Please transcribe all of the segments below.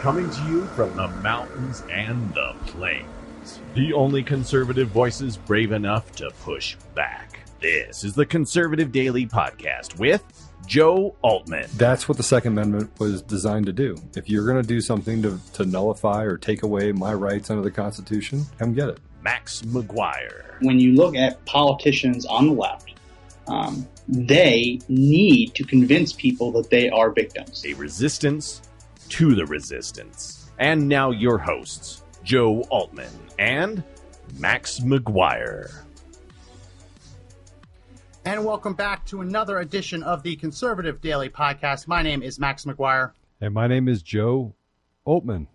coming to you from the mountains and the plains. The only conservative voices brave enough to push back. This is the Conservative Daily Podcast with Joe Oltmann. That's what the Second Amendment was designed to do. If you're going to do something to, to nullify or take away my rights under the Constitution, come get it. Max McGuire. When you look at politicians on the left, um, they need to convince people that they are victims. A resistance to the resistance. And now your hosts, Joe Oltmann and Max McGuire. And welcome back to another edition of the Conservative Daily Podcast. My name is Max McGuire. And my name is Joe Oltmann.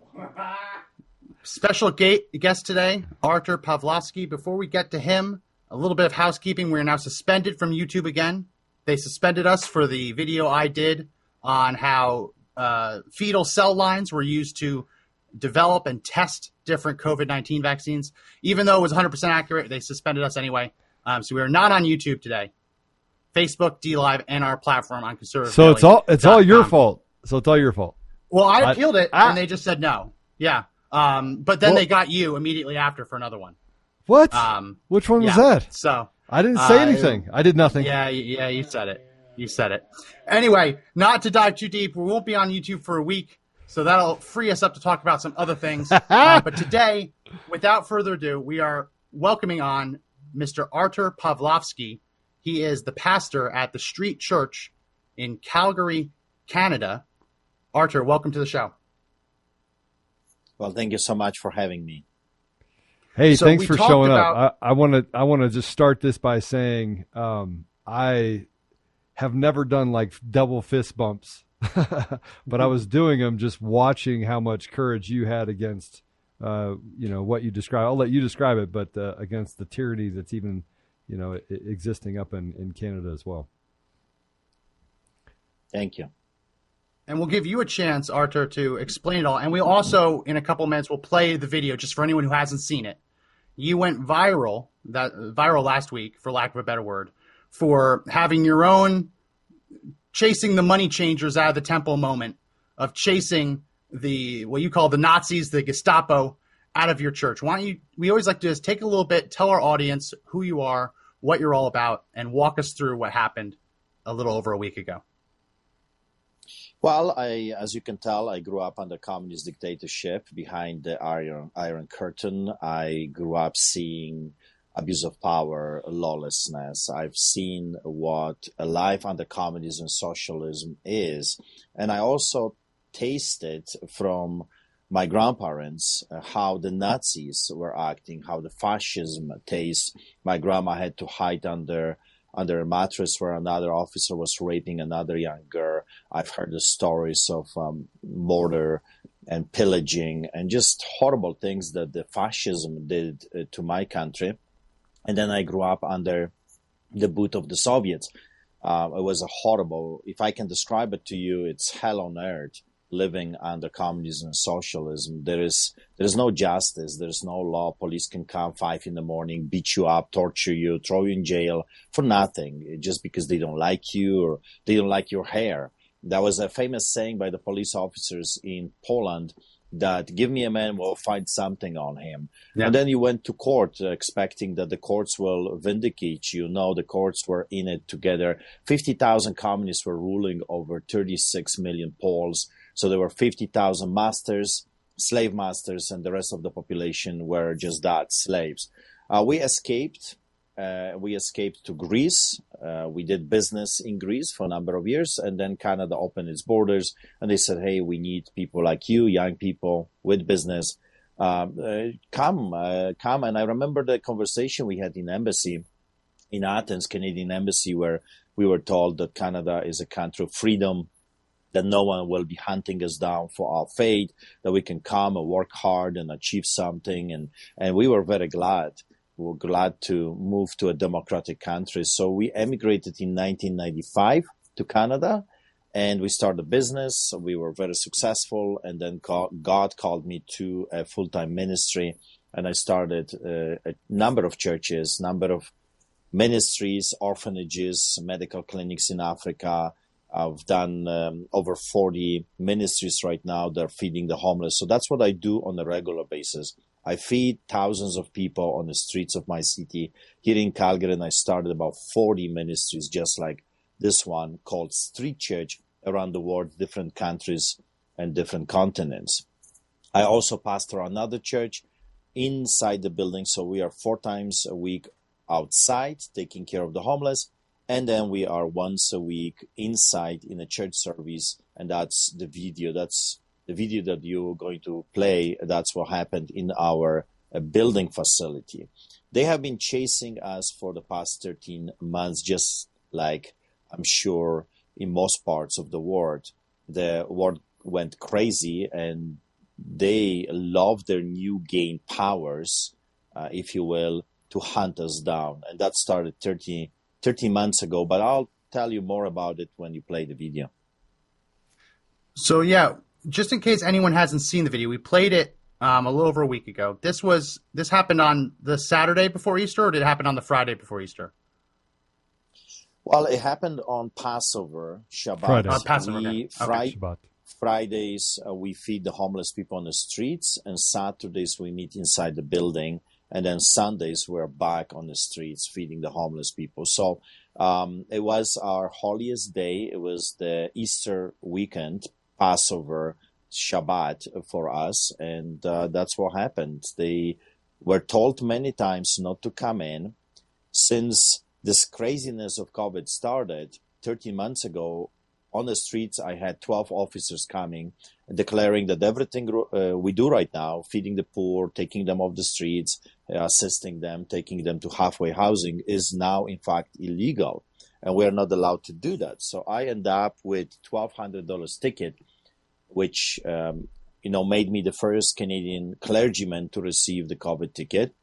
Special gate guest today, Arthur Pawlowski. Before we get to him, a little bit of housekeeping. We are now suspended from YouTube again. They suspended us for the video I did on how uh, fetal cell lines were used to develop and test different COVID 19 vaccines. Even though it was 100% accurate, they suspended us anyway. Um, so we are not on YouTube today. Facebook, DLive, and our platform on conservative. So it's all it's all your fault. So it's all your fault. Well, I appealed it, and they just said no. Yeah, um, but then Well- they got you immediately after for another one. What? Um, Which one was that? So I didn't say uh, anything. I did nothing. Yeah, yeah, you said it. You said it. Anyway, not to dive too deep, we won't be on YouTube for a week, so that'll free us up to talk about some other things. Uh, but today, without further ado, we are welcoming on Mr. Artur Pawlowski. He is the pastor at the Street Church in Calgary, Canada. Artur, welcome to the show. Well, thank you so much for having me. Hey, So thanks for showing about- up. I want to I want to just start this by saying um, I have never done like double fist bumps, but I was doing them just watching how much courage you had against uh, you know what you describe. I'll let you describe it, but uh, against the tyranny that's even you know existing up in, in Canada as well. Thank you. And we'll give you a chance, Arthur, to explain it all. And we also, in a couple minutes, will play the video just for anyone who hasn't seen it. You went viral that viral last week, for lack of a better word, for having your own chasing the money changers out of the temple moment of chasing the what you call the Nazis, the Gestapo, out of your church. Why don't you? We always like to just take a little bit, tell our audience who you are, what you're all about, and walk us through what happened a little over a week ago. Well, I, as you can tell, I grew up under communist dictatorship behind the Iron Iron Curtain. I grew up seeing abuse of power, lawlessness. I've seen what a life under communism and socialism is, and I also tasted from my grandparents uh, how the Nazis were acting, how the fascism tastes. My grandma had to hide under under a mattress where another officer was raping another young girl. I've heard the stories of um, murder and pillaging and just horrible things that the fascism did uh, to my country. And then I grew up under the boot of the Soviets. Uh, it was a horrible, if I can describe it to you, it's hell on earth living under communism and socialism. There is there is no justice. There is no law. Police can come five in the morning, beat you up, torture you, throw you in jail for nothing, just because they don't like you or they don't like your hair. That was a famous saying by the police officers in Poland that give me a man, we'll find something on him. Yeah. And then you went to court uh, expecting that the courts will vindicate you. No, the courts were in it together. 50,000 communists were ruling over 36 million Poles. So there were 50,000 masters, slave masters, and the rest of the population were just that, slaves. Uh, we escaped. Uh, we escaped to Greece. Uh, we did business in Greece for a number of years, and then Canada opened its borders, and they said, "Hey, we need people like you, young people with business. Um, uh, come, uh, come." And I remember the conversation we had in embassy in Athens, Canadian embassy, where we were told that Canada is a country of freedom, that no one will be hunting us down for our fate, that we can come and work hard and achieve something. And, and we were very glad. We were glad to move to a democratic country. So we emigrated in 1995 to Canada and we started a business. We were very successful. And then God God called me to a full time ministry. And I started uh, a number of churches, number of ministries, orphanages, medical clinics in Africa, I've done um, over 40 ministries right now They're feeding the homeless. So that's what I do on a regular basis. I feed thousands of people on the streets of my city. Here in Calgary, and I started about 40 ministries just like this one called Street Church around the world, different countries and different continents. I also pastor another church inside the building. So we are four times a week outside taking care of the homeless and then we are once a week inside in a church service and that's the video that's the video that you're going to play that's what happened in our uh, building facility they have been chasing us for the past 13 months just like i'm sure in most parts of the world the world went crazy and they love their new gain powers uh, if you will to hunt us down and that started 30, 13 months ago, but I'll tell you more about it when you play the video. So, yeah, just in case anyone hasn't seen the video, we played it um, a little over a week ago. This was this happened on the Saturday before Easter, or did it happen on the Friday before Easter? Well, it happened on Passover, Shabbat. Friday. Uh, Passover, we, okay. Fri- Shabbat. Fridays, uh, we feed the homeless people on the streets, and Saturdays, we meet inside the building and then Sundays we're back on the streets feeding the homeless people. So um, it was our holiest day. It was the Easter weekend, Passover, Shabbat for us, and uh, that's what happened. They were told many times not to come in. Since this craziness of COVID started 13 months ago, on the streets, I had 12 officers coming declaring that everything uh, we do right now, feeding the poor, taking them off the streets, uh, assisting them, taking them to halfway housing, is now in fact illegal. And we're not allowed to do that. So I end up with $1,200 ticket, which, um, you know, made me the first Canadian clergyman to receive the COVID ticket.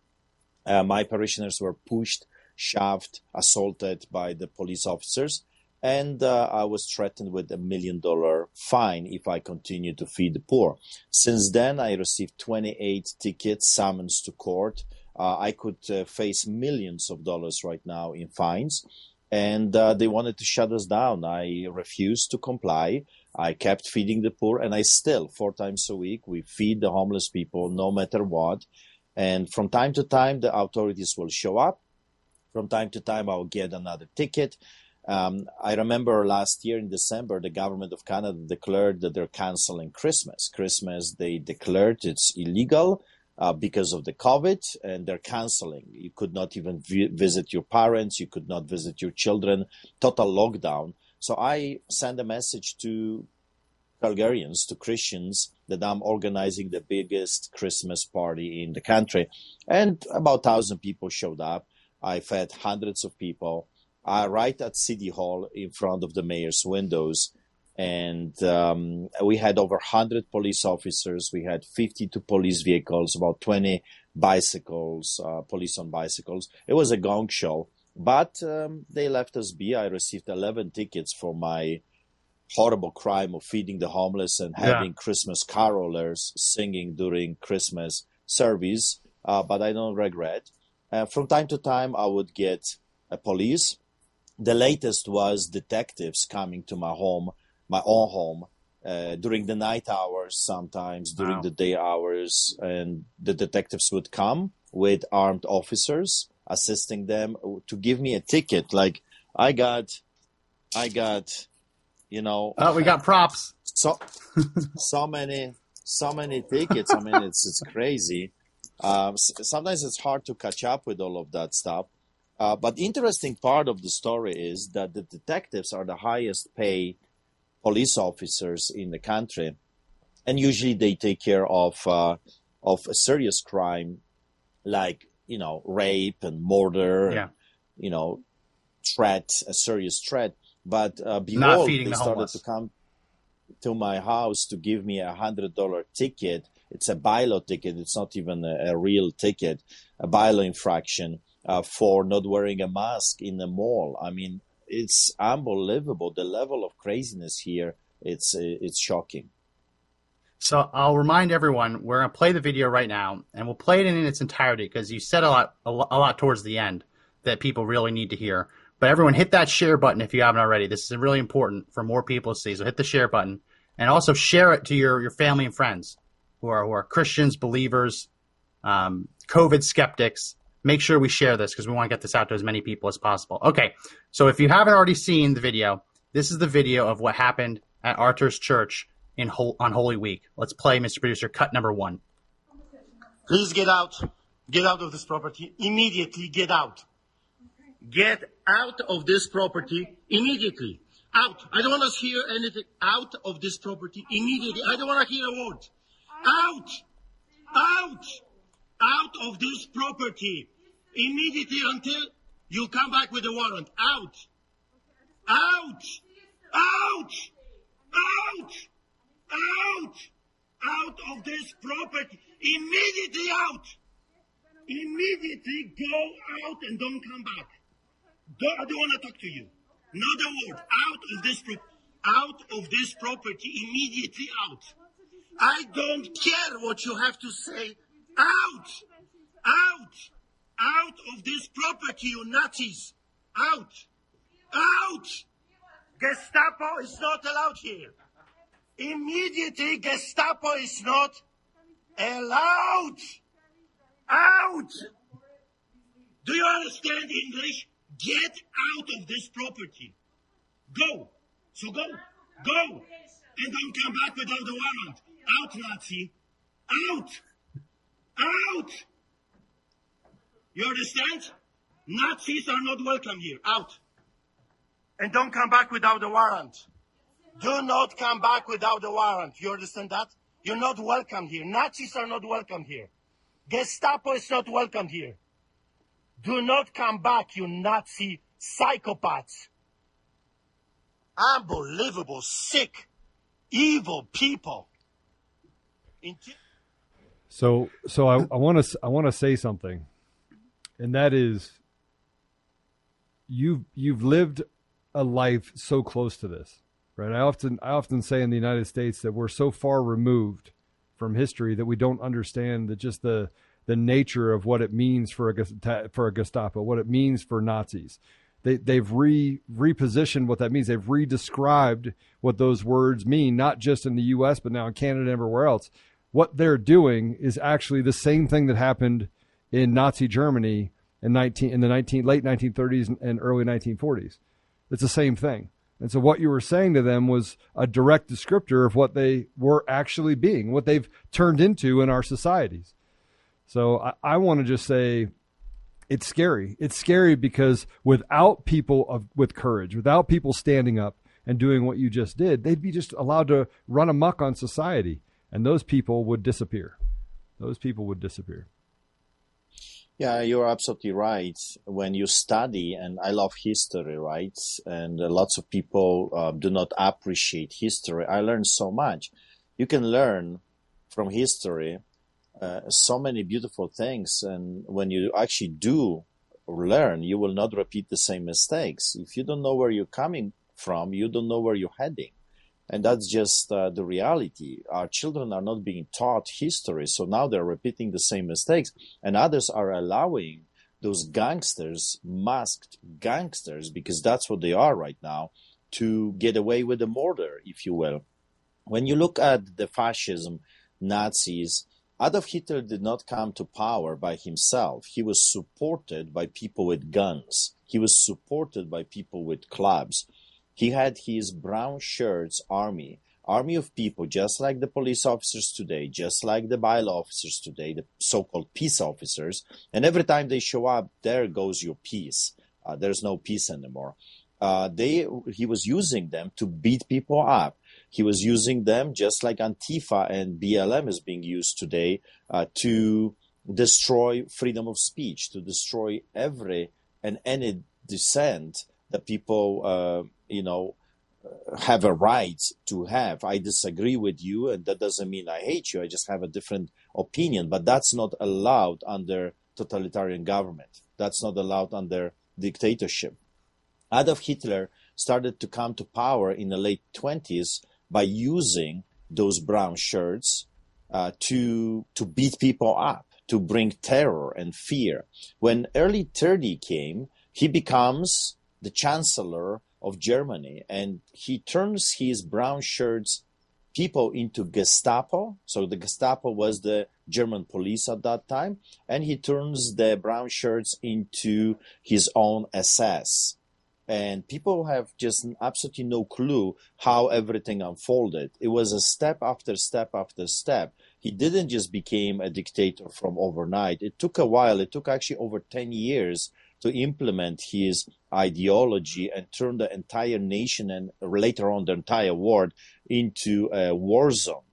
Uh, my parishioners were pushed, shoved, assaulted by the police officers and uh, I was threatened with a million dollar fine if I continue to feed the poor. Since then, I received 28 tickets, summons to court. Uh, I could uh, face millions of dollars right now in fines, and uh, they wanted to shut us down. I refused to comply. I kept feeding the poor, and I still, four times a week, we feed the homeless people no matter what. And from time to time, the authorities will show up. From time to time, I'll get another ticket um, I remember last year in December, the government of Canada declared that they're canceling Christmas. Christmas, they declared it's illegal uh, because of the COVID, and they're canceling. You could not even vi- visit your parents, you could not visit your children, total lockdown. So I sent a message to Calgarians, to Christians, that I'm organizing the biggest Christmas party in the country. And about 1,000 people showed up. I fed hundreds of people I right at City Hall in front of the mayor's windows. And um, we had over 100 police officers. We had 52 police vehicles, about 20 bicycles, uh, police on bicycles. It was a gong show, but um, they left us be. I received 11 tickets for my horrible crime of feeding the homeless and having yeah. Christmas carolers singing during Christmas service, uh, but I don't regret. Uh, from time to time, I would get a police the latest was detectives coming to my home, my own home, uh, during the night hours, sometimes during wow. the day hours, and the detectives would come with armed officers assisting them to give me a ticket. Like I got, I got, you know. Oh, we got props. So, so many, so many tickets. I mean, it's it's crazy. Um, sometimes it's hard to catch up with all of that stuff. Uh, but the interesting part of the story is that the detectives are the highest paid police officers in the country, and usually they take care of uh, of a serious crime like you know rape and murder, yeah. and, you know threat, a serious threat. But uh, behold, they the started to come to my house to give me a hundred dollar ticket. It's a bylaw ticket. It's not even a, a real ticket, a bylaw infraction uh, for not wearing a mask in the mall. I mean, it's unbelievable. The level of craziness here, it's it's shocking. So I'll remind everyone we're gonna play the video right now, and we'll play it in its entirety because you said a lot, a lot towards the end that people really need to hear. But everyone hit that share button if you haven't already. This is really important for more people to see. So hit the share button and also share it to your, your family and friends who are, who are Christians, believers, um, COVID skeptics. Make sure we share this because we want to get this out to as many people as possible. Okay. So if you haven't already seen the video, this is the video of what happened at Arthur's church in on Holy Week. Let's play, Mr. Producer, cut number one. Please get out. Get out of this property. Immediately get out. Get out of this property immediately. Out. I don't want to hear anything. Out of this property immediately. I don't want to hear a word. Out. Out. Out of this property immediately until you come back with a warrant. Out. Out. Out. Out. Out. Out of this property. Immediately out. Immediately go out and don't come back. Don't, I don't want to talk to you. Not a word. Out of this pro- out of this property immediately out. I don't care what you have to say. Out! Out! Out of this property, you Nazis! Out! Out! Gestapo is not allowed here. Immediately, Gestapo is not allowed. Out! Do you understand English? Get out of this property. Go. So go. Go. And don't come back without a warrant. Out, Nazi. Out. Out. You understand? Nazis are not welcome here. Out. And don't come back without a warrant. Do not come back without a warrant. You understand that? You're not welcome here. Nazis are not welcome here. Gestapo is not welcome here. Do not come back, you Nazi psychopaths. Unbelievable, sick, evil people. So, so I want to I want to say something, and that is, you've you've lived a life so close to this, right? I often I often say in the United States that we're so far removed from history that we don't understand that just the the nature of what it means for a for a Gestapo, what it means for Nazis. They they've re repositioned what that means. They've redescribed what those words mean, not just in the U.S. but now in Canada and everywhere else. What they're doing is actually the same thing that happened in Nazi Germany in nineteen in the nineteen late nineteen thirties and early nineteen forties. It's the same thing. And so what you were saying to them was a direct descriptor of what they were actually being, what they've turned into in our societies. So I, I want to just say it's scary. It's scary because without people of, with courage, without people standing up and doing what you just did, they'd be just allowed to run amok on society, and those people would disappear. Those people would disappear. Yeah, you're absolutely right. When you study, and I love history, right? And lots of people uh, do not appreciate history. I learned so much. You can learn from history uh, so many beautiful things. And when you actually do learn, you will not repeat the same mistakes. If you don't know where you're coming from, you don't know where you're heading. And that's just uh, the reality. Our children are not being taught history, so now they're repeating the same mistakes, and others are allowing those gangsters, masked gangsters, because that's what they are right now, to get away with the murder, if you will. When you look at the fascism, Nazis, Adolf Hitler did not come to power by himself. He was supported by people with guns. He was supported by people with clubs. He had his brown shirts army, army of people, just like the police officers today, just like the bylaw officers today, the so-called peace officers. And every time they show up, there goes your peace. Uh, there's no peace anymore. Uh, they, he was using them to beat people up he was using them just like Antifa and BLM is being used today uh, to destroy freedom of speech, to destroy every and any dissent that people, uh, you know, have a right to have. I disagree with you, and that doesn't mean I hate you. I just have a different opinion, but that's not allowed under totalitarian government. That's not allowed under dictatorship. Adolf Hitler started to come to power in the late 20s by using those brown shirts uh, to to beat people up, to bring terror and fear. When early 30 came, he becomes the chancellor of Germany, and he turns his brown shirts people into Gestapo. So the Gestapo was the German police at that time, and he turns the brown shirts into his own SS. And people have just absolutely no clue how everything unfolded. It was a step after step after step. He didn't just become a dictator from overnight. It took a while. It took actually over 10 years to implement his ideology and turn the entire nation and later on the entire world into a war zone.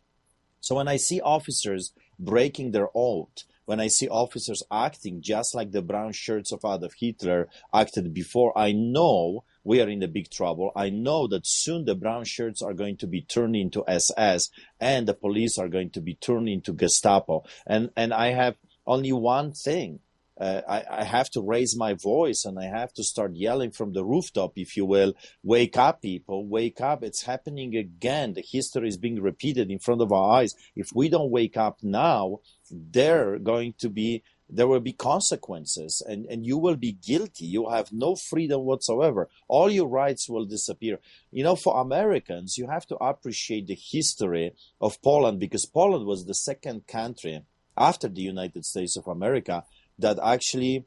So when I see officers breaking their oath, when I see officers acting just like the brown shirts of Adolf Hitler acted before, I know we are in the big trouble. I know that soon the brown shirts are going to be turned into SS and the police are going to be turned into Gestapo. And, and I have only one thing uh, I, I, have to raise my voice and I have to start yelling from the rooftop, if you will, wake up, people, wake up. It's happening again. The history is being repeated in front of our eyes. If we don't wake up now, there going to be there will be consequences and, and you will be guilty. You have no freedom whatsoever. All your rights will disappear. You know, for Americans, you have to appreciate the history of Poland because Poland was the second country after the United States of America that actually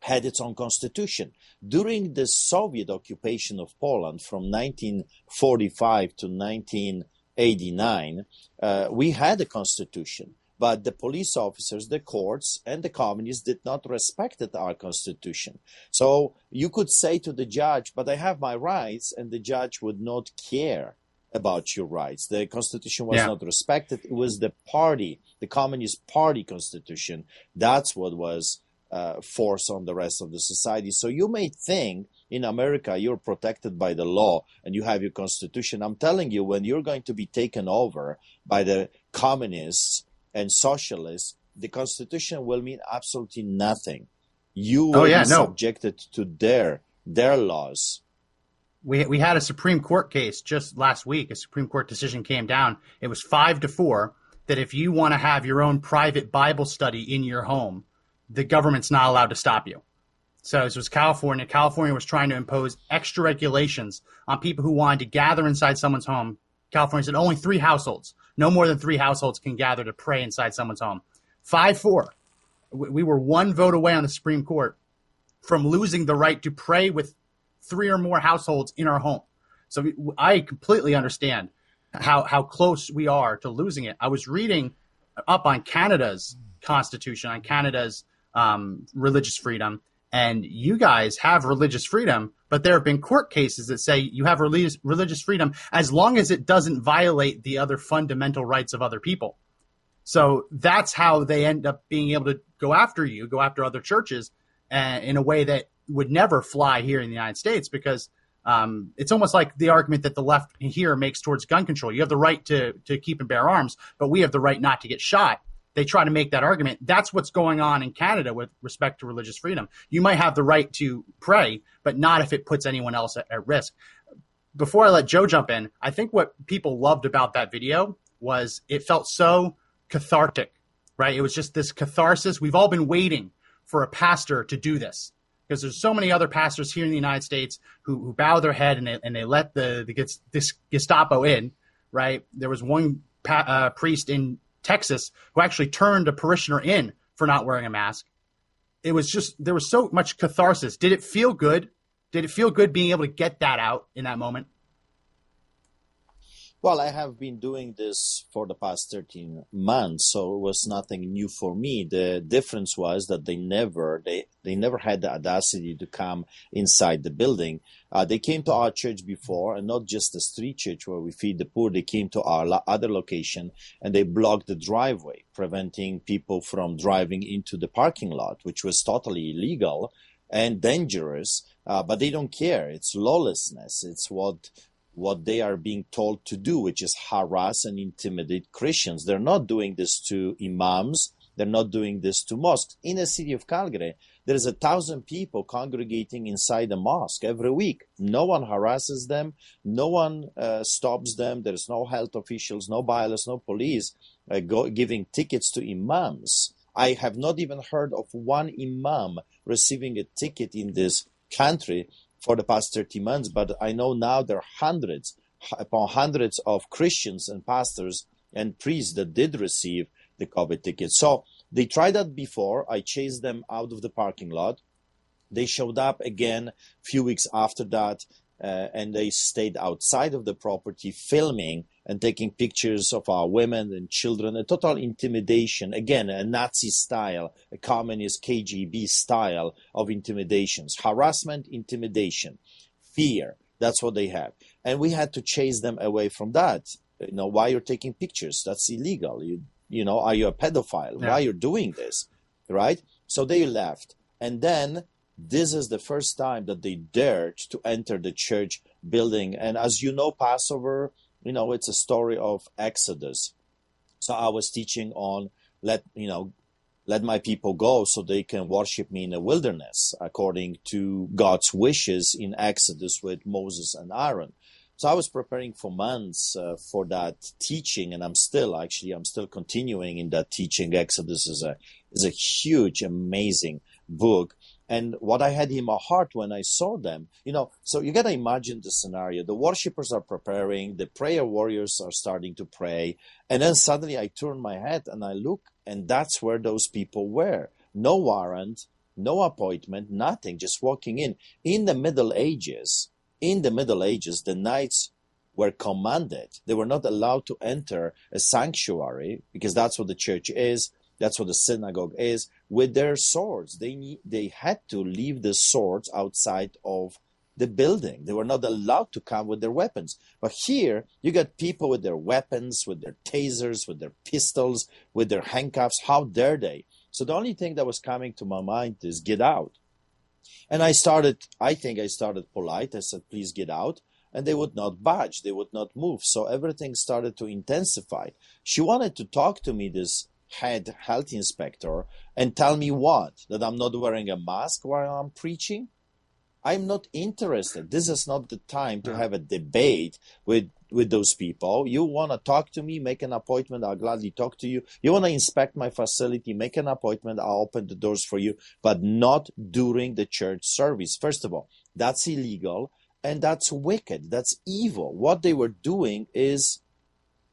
had its own constitution. During the Soviet occupation of Poland from 1945 to 1989, uh, we had a constitution. But the police officers, the courts, and the communists did not respect our constitution. So you could say to the judge, but I have my rights, and the judge would not care about your rights. The constitution was yeah. not respected. It was the party, the Communist Party constitution. That's what was uh, forced on the rest of the society. So you may think in America you're protected by the law and you have your constitution. I'm telling you, when you're going to be taken over by the communists and socialists, the constitution will mean absolutely nothing. You oh, will oh, yeah, be no. subjected to their their laws we we had a Supreme Court case just last week. A Supreme Court decision came down. It was five to four that if you want to have your own private Bible study in your home, the government's not allowed to stop you. So this was California. California was trying to impose extra regulations on people who wanted to gather inside someone's home. California said only three households, no more than three households can gather to pray inside someone's home. Five four. We were one vote away on the Supreme Court from losing the right to pray with three or more households in our home. So I completely understand how how close we are to losing it. I was reading up on Canada's constitution, on Canada's um, religious freedom, and you guys have religious freedom, but there have been court cases that say you have religious religious freedom as long as it doesn't violate the other fundamental rights of other people. So that's how they end up being able to go after you, go after other churches, uh, in a way that would never fly here in the United States because um, it's almost like the argument that the left here makes towards gun control. You have the right to to keep and bear arms, but we have the right not to get shot. They try to make that argument. That's what's going on in Canada with respect to religious freedom. You might have the right to pray, but not if it puts anyone else at, at risk. Before I let Joe jump in, I think what people loved about that video was it felt so cathartic, right? It was just this catharsis. We've all been waiting for a pastor to do this because there's so many other pastors here in the United States who, who bow their head and they, and they let the, the this Gestapo in, right? There was one pa- uh, priest in Texas who actually turned a parishioner in for not wearing a mask. It was just there was so much catharsis. Did it feel good? Did it feel good being able to get that out in that moment? Well, I have been doing this for the past 13 months, so it was nothing new for me. The difference was that they never they, they never had the audacity to come inside the building. Uh, they came to our church before, and not just the street church where we feed the poor. They came to our other location and they blocked the driveway, preventing people from driving into the parking lot, which was totally illegal and dangerous. Uh, but they don't care. It's lawlessness. It's what what they are being told to do, which is harass and intimidate Christians. They're not doing this to imams. They're not doing this to mosques. In the city of Calgary, there is a thousand people congregating inside a mosque every week. No one harasses them. No one uh, stops them. There's no health officials, no bias, no police uh, go, giving tickets to imams. I have not even heard of one imam receiving a ticket in this country for the past 30 months, but I know now there are hundreds upon hundreds of Christians and pastors and priests that did receive the COVID ticket. So they tried that before. I chased them out of the parking lot. They showed up again a few weeks after that, uh, and they stayed outside of the property filming and taking pictures of our women and children. A total intimidation, again, a Nazi style, a communist KGB style of intimidations, harassment, intimidation, fear. That's what they have. And we had to chase them away from that. You know, why you're taking pictures? That's illegal. You, you know, are you a pedophile? Yeah. Why you're doing this? Right? So they left. And then this is the first time that they dared to enter the church building. And as you know, Passover, you know, it's a story of Exodus. So I was teaching on let, you know, let my people go so they can worship me in the wilderness according to God's wishes in Exodus with Moses and Aaron. So I was preparing for months uh, for that teaching, and I'm still actually I'm still continuing in that teaching. Exodus is a is a huge, amazing book. And what I had in my heart when I saw them, you know, so you got to imagine the scenario. The worshippers are preparing, the prayer warriors are starting to pray. And then suddenly I turn my head and I look, and that's where those people were. No warrant, no appointment, nothing, just walking in. In the Middle Ages, in the Middle Ages, the knights were commanded. They were not allowed to enter a sanctuary because that's what the church is. That's what the synagogue is with their swords. They they had to leave the swords outside of the building. They were not allowed to come with their weapons. But here, you got people with their weapons, with their tasers, with their pistols, with their handcuffs. How dare they? So the only thing that was coming to my mind is get out. And I started, I think I started polite. I said, please get out. And they would not budge. They would not move. So everything started to intensify. She wanted to talk to me, this head health inspector, and tell me what? That I'm not wearing a mask while I'm preaching? I'm not interested. This is not the time to have a debate with with those people. You want to talk to me, make an appointment, I'll gladly talk to you. You want to inspect my facility, make an appointment, I'll open the doors for you, but not during the church service. First of all, that's illegal and that's wicked. That's evil. What they were doing is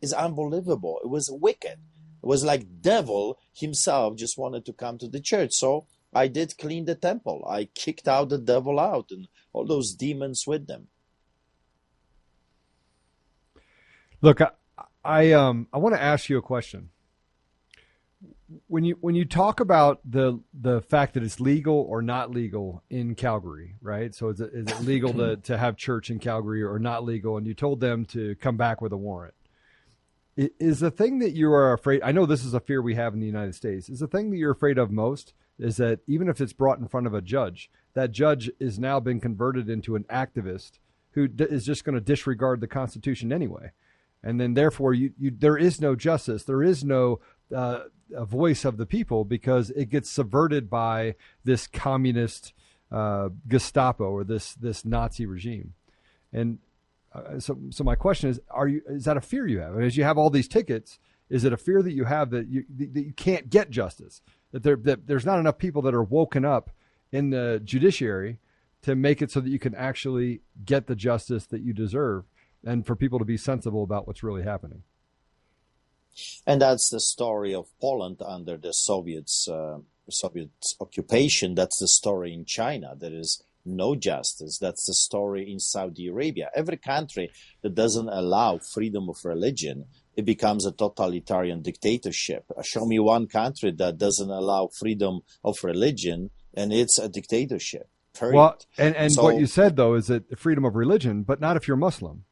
is unbelievable. It was wicked. It was like devil himself just wanted to come to the church. So I did clean the temple. I kicked out the devil out and all those demons with them. Look, I, I um I want to ask you a question. When you when you talk about the the fact that it's legal or not legal in Calgary, right? So is it, is it legal to, to have church in Calgary or not legal? And you told them to come back with a warrant. Is the thing that you are afraid? I know this is a fear we have in the United States. Is the thing that you're afraid of most is that even if it's brought in front of a judge, that judge is now been converted into an activist who d- is just going to disregard the Constitution anyway and then therefore you, you there is no justice there is no uh, a voice of the people because it gets subverted by this communist uh, Gestapo or this this Nazi regime and uh, so so my question is are you is that a fear you have as you have all these tickets is it a fear that you have that you that you can't get justice that there that there's not enough people that are woken up in the judiciary to make it so that you can actually get the justice that you deserve and for people to be sensible about what's really happening. And that's the story of Poland under the Soviets, uh, Soviet occupation. That's the story in China. There is no justice. That's the story in Saudi Arabia. Every country that doesn't allow freedom of religion, it becomes a totalitarian dictatorship. Uh, show me one country that doesn't allow freedom of religion, and it's a dictatorship. Period. Well, and, and So- what you said though is that freedom of religion, but not if you're Muslim.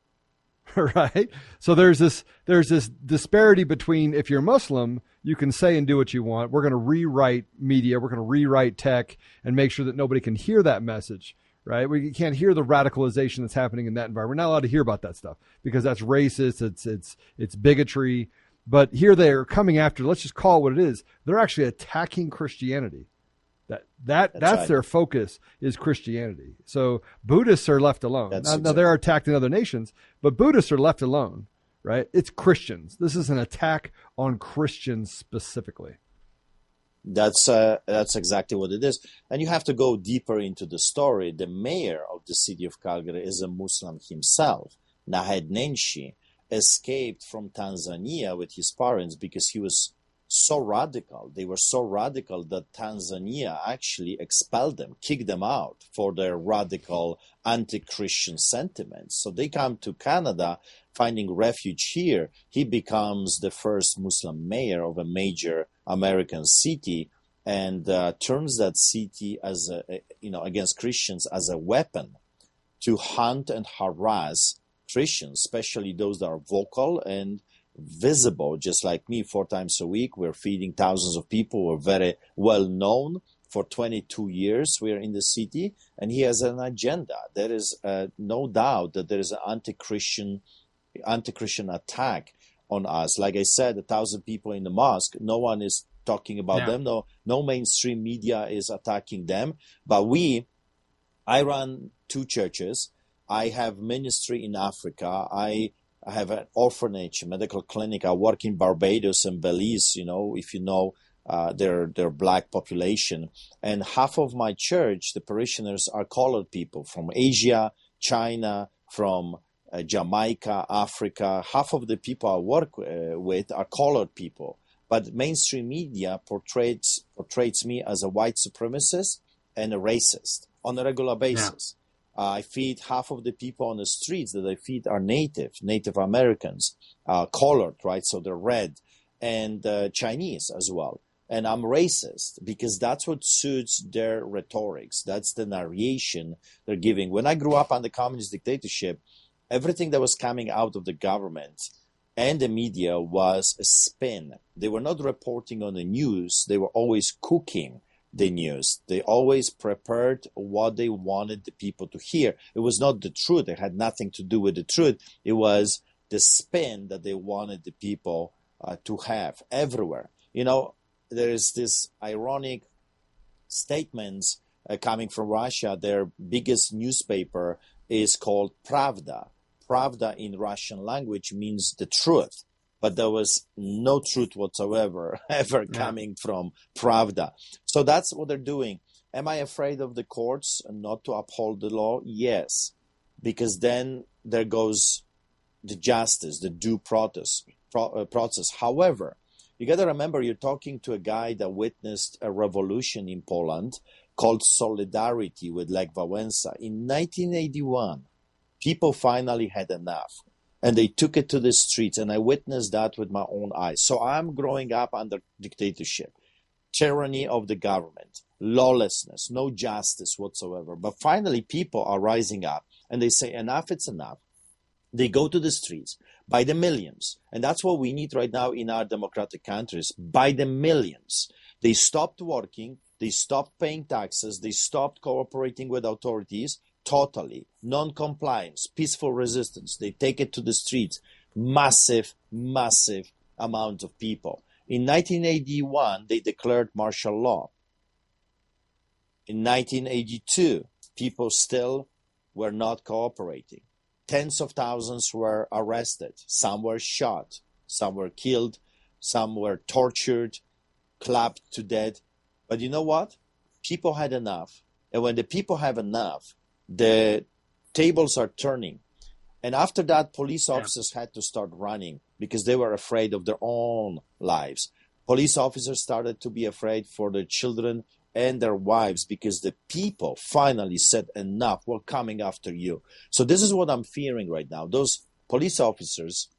right? So there's this there's this disparity between if you're Muslim, you can say and do what you want. We're going to rewrite media, we're going to rewrite tech and make sure that nobody can hear that message, right? We can't hear the radicalization that's happening in that environment. We're not allowed to hear about that stuff because that's racist, it's it's it's bigotry. But here they are coming after, let's just call it what it is. They're actually attacking Christianity. That that that's, That's right. their focus is Christianity. So Buddhists are left alone. Now, now they're attacked in other nations, but Buddhists are left alone, right? It's Christians. This is an attack on Christians specifically. That's uh, that's exactly what it is, and you have to go deeper into the story. The mayor of the city of Calgary is a Muslim himself. Naheed Nenshi escaped from Tanzania with his parents because he was so radical. They were so radical that Tanzania actually expelled them, kicked them out for their radical anti Christian sentiments. So they come to Canada finding refuge here. He becomes the first Muslim mayor of a major American city and uh, turns that city as a, you know, against Christians as a weapon to hunt and harass Christians, especially those that are vocal and visible, just like me, four times a week. We're feeding thousands of people. We're very well known. For 22 years, we're in the city, and he has an agenda. There is uh, no doubt that there is an anti-Christian, anti-Christian attack on us. Like I said, a thousand people in the mosque. No one is talking about yeah. them. No, no mainstream media is attacking them. But we, I run two churches. I have ministry in Africa. I I have an orphanage, medical clinic. I work in Barbados and Belize. You know, if you know uh, their their black population, and half of my church, the parishioners are colored people from Asia, China, from uh, Jamaica, Africa. Half of the people I work uh, with are colored people, but mainstream media portrays portrays me as a white supremacist and a racist on a regular basis. Uh, I feed half of the people on the streets that I feed are native, Native Americans, uh, colored, right? So they're red, and uh, Chinese as well. And I'm racist because that's what suits their rhetorics. That's the narration they're giving. When I grew up under communist dictatorship, everything that was coming out of the government and the media was a spin. They were not reporting on the news, they were always cooking the news. They always prepared what they wanted the people to hear. It was not the truth. It had nothing to do with the truth. It was the spin that they wanted the people uh, to have everywhere. You know, there is this ironic statements uh, coming from Russia. Their biggest newspaper is called Pravda. Pravda in Russian language means the truth but there was no truth whatsoever ever yeah. coming from Pravda. So that's what they're doing. Am I afraid of the courts and not to uphold the law? Yes, because then there goes the justice, the due process. Pro, uh, process. However, you got to remember you're talking to a guy that witnessed a revolution in Poland called Solidarity with Lech Wałęsa in 1981. People finally had enough and they took it to the streets and i witnessed that with my own eyes. So i'm growing up under dictatorship tyranny of the government lawlessness no justice whatsoever. But finally people are rising up and they say enough it's enough. They go to the streets by the millions and that's what we need right now in our democratic countries by the millions. They stopped working they stopped paying taxes they stopped cooperating with authorities totally non-compliance, peaceful resistance. They take it to the streets. Massive, massive amount of people. In 1981, they declared martial law. In 1982, people still were not cooperating. Tens of thousands were arrested. Some were shot. Some were killed. Some were tortured, clapped to death. But you know what? People had enough. And when the people have enough, the tables are turning. And after that, police officers yeah. had to start running because they were afraid of their own lives. Police officers started to be afraid for their children and their wives because the people finally said, Enough, we're coming after you. So, this is what I'm fearing right now. Those police officers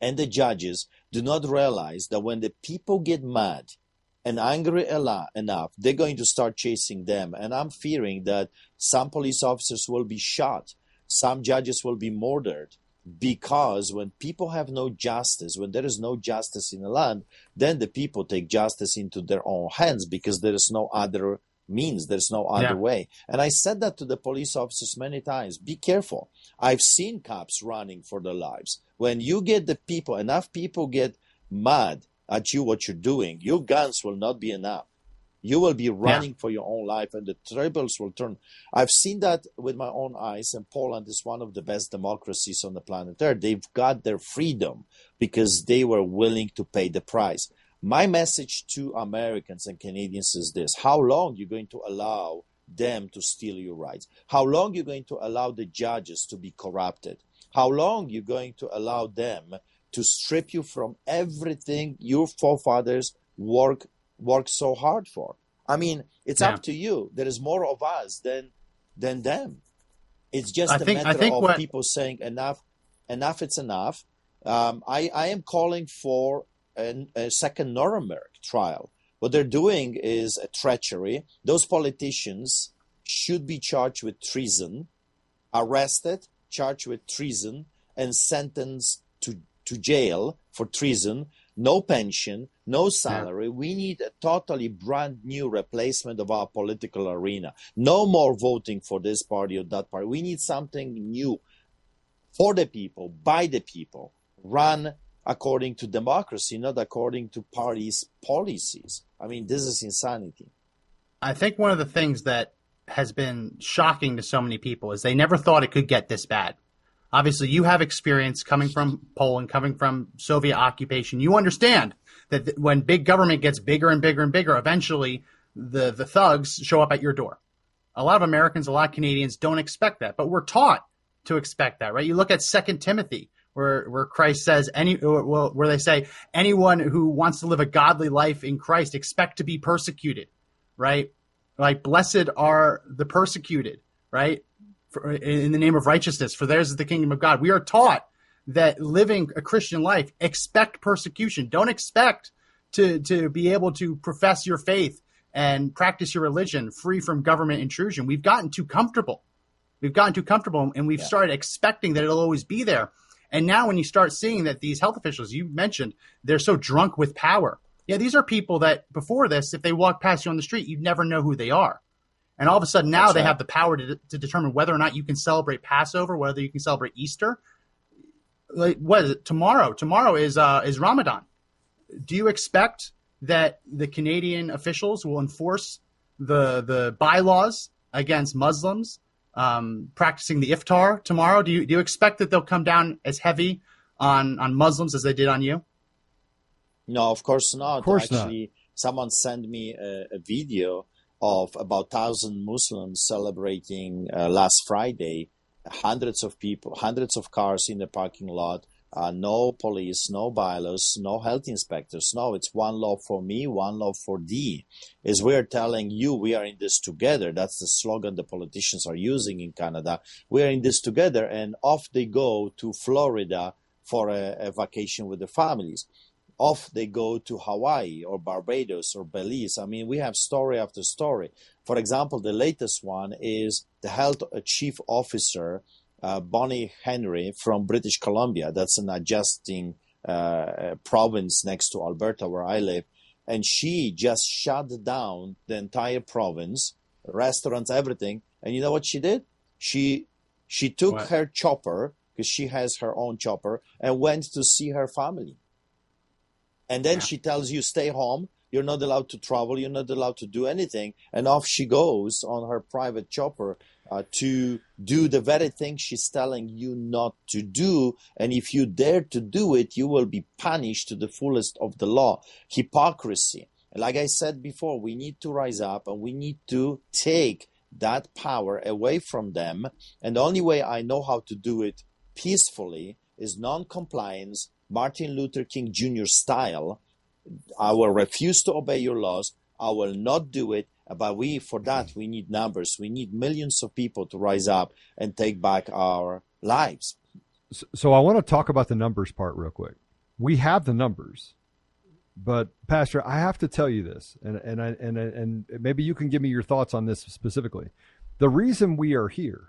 and the judges do not realize that when the people get mad and angry enough, they're going to start chasing them. And I'm fearing that some police officers will be shot, some judges will be murdered. Because when people have no justice, when there is no justice in the land, then the people take justice into their own hands because there is no other means, there's no other yeah. way. And I said that to the police officers many times be careful. I've seen cops running for their lives. When you get the people, enough people get mad at you what you're doing, your guns will not be enough. You will be running yeah. for your own life, and the tables will turn. I've seen that with my own eyes, and Poland is one of the best democracies on the planet Earth. They've got their freedom because they were willing to pay the price. My message to Americans and Canadians is this: How long are you going to allow them to steal your rights? How long are you going to allow the judges to be corrupted? How long are you going to allow them to strip you from everything your forefathers work work so hard for? I mean, it's Yeah. up to you. There is more of us than than them. It's just I a think- matter of what- people saying enough, enough. It's enough. Um, I, I am calling for an, a second Nuremberg trial. What they're doing is a treachery. Those politicians should be charged with treason, arrested, charged with treason, and sentenced to, to jail for treason. No pension, no salary. We need a totally brand new replacement of our political arena. No more voting for this party or that party. We need something new for the people, by the people, run according to democracy, not according to parties' policies. I mean, this is insanity. I think one of the things that has been shocking to so many people is they never thought it could get this bad. Obviously, you have experience coming from Poland, coming from Soviet occupation. You understand that th- when big government gets bigger and bigger and bigger, eventually the, the thugs show up at your door. A lot of Americans, a lot of Canadians don't expect that, but we're taught to expect that, right? You look at Second Timothy, where where Christ says any, uh, where they say anyone who wants to live a godly life in Christ expect to be persecuted, right? Like blessed are the persecuted, right? For, in the name of righteousness, for theirs is the kingdom of God. We are taught that living a Christian life, expect persecution. Don't expect to to be able to profess your faith and practice your religion free from government intrusion. We've gotten too comfortable. We've gotten too comfortable and we've Yeah. started expecting that it'll always be there. And now when you start seeing that these health officials you mentioned, they're so drunk with power. Yeah, these are people that before this, if they walk past you on the street, you'd never know who they are. And all of a sudden now That's they right. have the power to, to determine whether or not you can celebrate Passover, whether you can celebrate Easter. Like what is it? Tomorrow. Tomorrow is uh, is Ramadan. Do you expect that the Canadian officials will enforce the the bylaws against Muslims um, practicing the iftar tomorrow? Do you do you expect that they'll come down as heavy on on Muslims as they did on you? No, of course not. Of course not. Actually, someone sent me a, a video of about thousand Muslims celebrating uh, last Friday. Hundreds of people, hundreds of cars in the parking lot. Uh, no police, no bylaws, no health inspectors. No, it's one law for me, one law for thee. Is we're telling you we are in this together. That's the slogan the politicians are using in Canada. We are in this together, and off they go to Florida for a, a vacation with the families off they go to Hawaii or Barbados or Belize. I mean, we have story after story. For example, the latest one is the health chief officer, uh, Bonnie Henry from British Columbia. That's an adjusting uh, uh, province next to Alberta, where I live. And she just shut down the entire province, restaurants, everything. And you know what she did? She she took What? her chopper because she has her own chopper and went to see her family and then Yeah. she tells you stay home. You're not allowed to travel. You're not allowed to do anything. And off she goes on her private chopper uh, to do the very thing she's telling you not to do. And if you dare to do it you will be punished to the fullest of the law. Hypocrisy. Like i said before we need to rise up and we need to take that power away from them. And the only way i know how to do it peacefully is non-compliance martin luther king jr style I will refuse to obey your laws. I will not do it. But we, for that, we need numbers. We need millions of people to rise up and take back our lives. So, I want to talk about the numbers part real quick. We have the numbers, but Pastor, I have to tell you this, and and I, and and maybe you can give me your thoughts on this specifically. The reason we are here,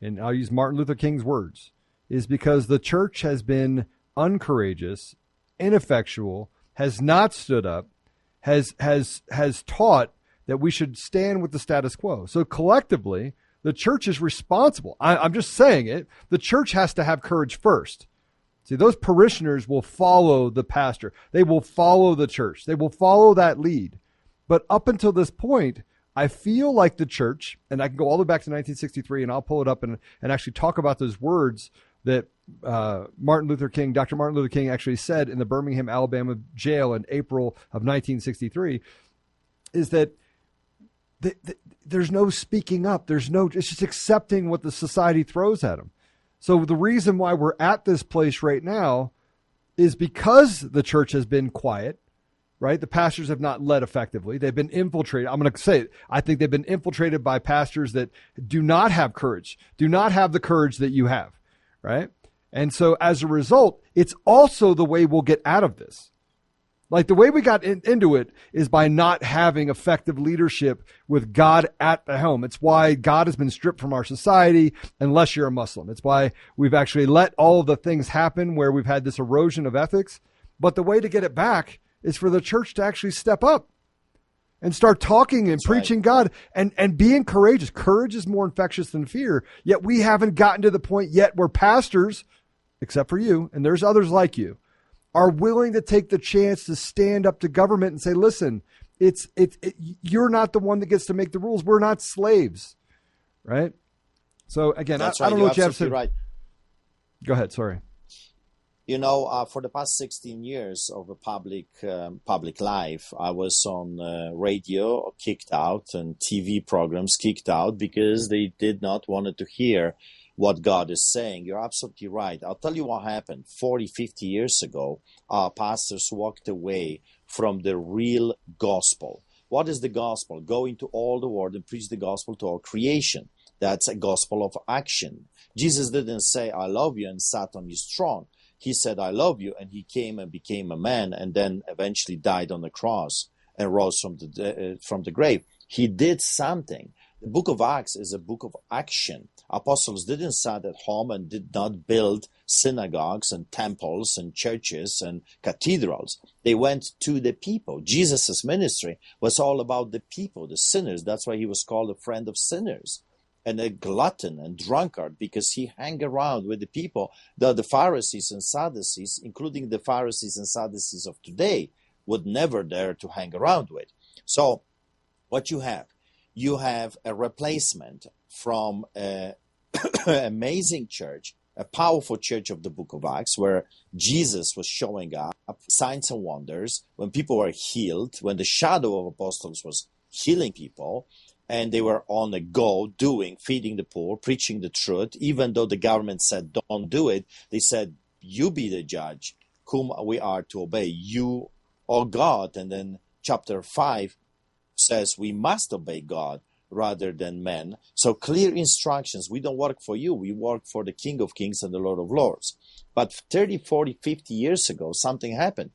and I'll use Martin Luther King's words, is because the church has been uncourageous, ineffectual, has not stood up, has has has taught that we should stand with the status quo. So collectively, the church is responsible. I, I'm just saying it. The church has to have courage first. See, those parishioners will follow the pastor. They will follow the church. They will follow that lead. But up until this point, I feel like the church, and I can go all the way back to 1963 and I'll pull it up and, and actually talk about those words that uh, Martin Luther King, Dr. Martin Luther King, actually said in the Birmingham, Alabama jail in April of 1963, is that the, the, there's no speaking up. There's no, it's just accepting what the society throws at them. So the reason why we're at this place right now is because the church has been quiet, right? The pastors have not led effectively. They've been infiltrated. I'm going to say it. I think they've been infiltrated by pastors that do not have courage, do not have the courage that you have, right? And so as a result, it's also the way we'll get out of this. Like the way we got in, into it is by not having effective leadership with God at the helm. It's why God has been stripped from our society unless you're a Muslim. It's why we've actually let all of the things happen where we've had this erosion of ethics. But the way to get it back is for the church to actually step up and start talking and That's preaching right. God and, and being courageous. Courage is more infectious than fear. Yet we haven't gotten to the point yet where pastors, except for you, and there's others like you, are willing to take the chance to stand up to government and say, listen, it's, it's, it, you're not the one that gets to make the rules. We're not slaves. Right. So again, I, That's I right. don't You're know what you have to say. right. Go ahead. Sorry. You know, uh, for the past 16 years of a public um, public life, I was on uh, radio kicked out and TV programs kicked out because they did not wanted to hear what God is saying. You're absolutely right. I'll tell you what happened. 40, 50 years ago, our pastors walked away from the real gospel. What is the gospel? Go into all the world and preach the gospel to all creation. That's a gospel of action. Jesus didn't say, I love you and sat on his throne. He said, I love you, and he came and became a man and then eventually died on the cross and rose from the, uh, from the grave. He did something. The book of Acts is a book of action. Apostles didn't sit at home and did not build synagogues and temples and churches and cathedrals. They went to the people. Jesus' ministry was all about the people, the sinners. That's why he was called a friend of sinners and a glutton and drunkard because he hang around with the people that the Pharisees and Sadducees, including the Pharisees and Sadducees of today, would never dare to hang around with. So, what you have, you have a replacement from an amazing church, a powerful church of the book of Acts, where Jesus was showing up, signs and wonders, when people were healed, when the shadow of apostles was healing people, and they were on the go doing, feeding the poor, preaching the truth, even though the government said don't do it, they said, You be the judge, whom we are to obey, you or God. And then chapter 5 says we must obey God rather than men. So clear instructions. We don't work for you, we work for the King of Kings and the Lord of Lords. But 30, 40, 50 years ago, something happened.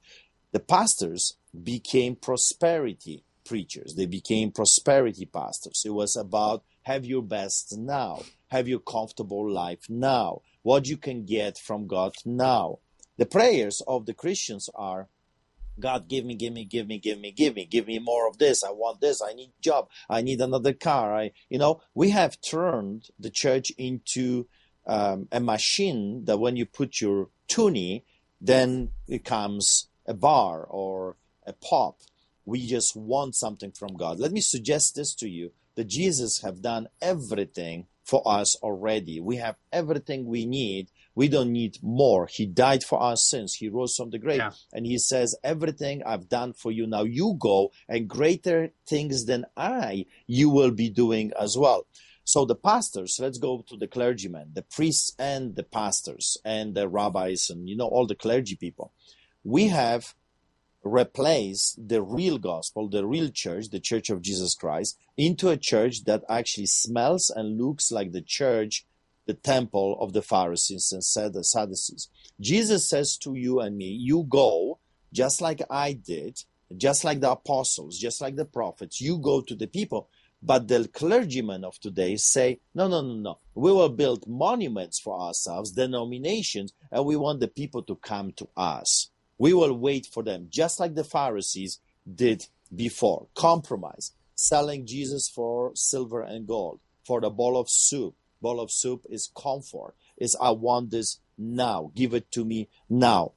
The pastors became prosperity preachers. They became prosperity pastors. It was about have your best now, have your comfortable life now, what you can get from God now. The prayers of the Christians are God, give me, give me, give me, give me, give me, give me more of this. I want this. I need job. I need another car. I, you know, we have turned the church into um, a machine that when you put your toonie, then it becomes a bar or a pop. We just want something from God. Let me suggest this to you that Jesus have done everything for us already. We have everything we need. We don't need more. He died for our sins. He rose from the grave. Yeah. And he says, Everything I've done for you. Now you go and greater things than I you will be doing as well. So the pastors, let's go to the clergymen, the priests and the pastors and the rabbis and you know all the clergy people. We have replaced the real gospel, the real church, the church of Jesus Christ, into a church that actually smells and looks like the church, the temple of the Pharisees and Sad- Sadducees. Jesus says to you and me, You go, just like I did, just like the apostles, just like the prophets, you go to the people. But the clergymen of today say, no, no, no, no. We will build monuments for ourselves, denominations, and we want the people to come to us. We will wait for them, just like the Pharisees did before. Compromise, selling Jesus for silver and gold, for the bowl of soup. Bowl of soup is comfort. Is I want this now. Give it to me now.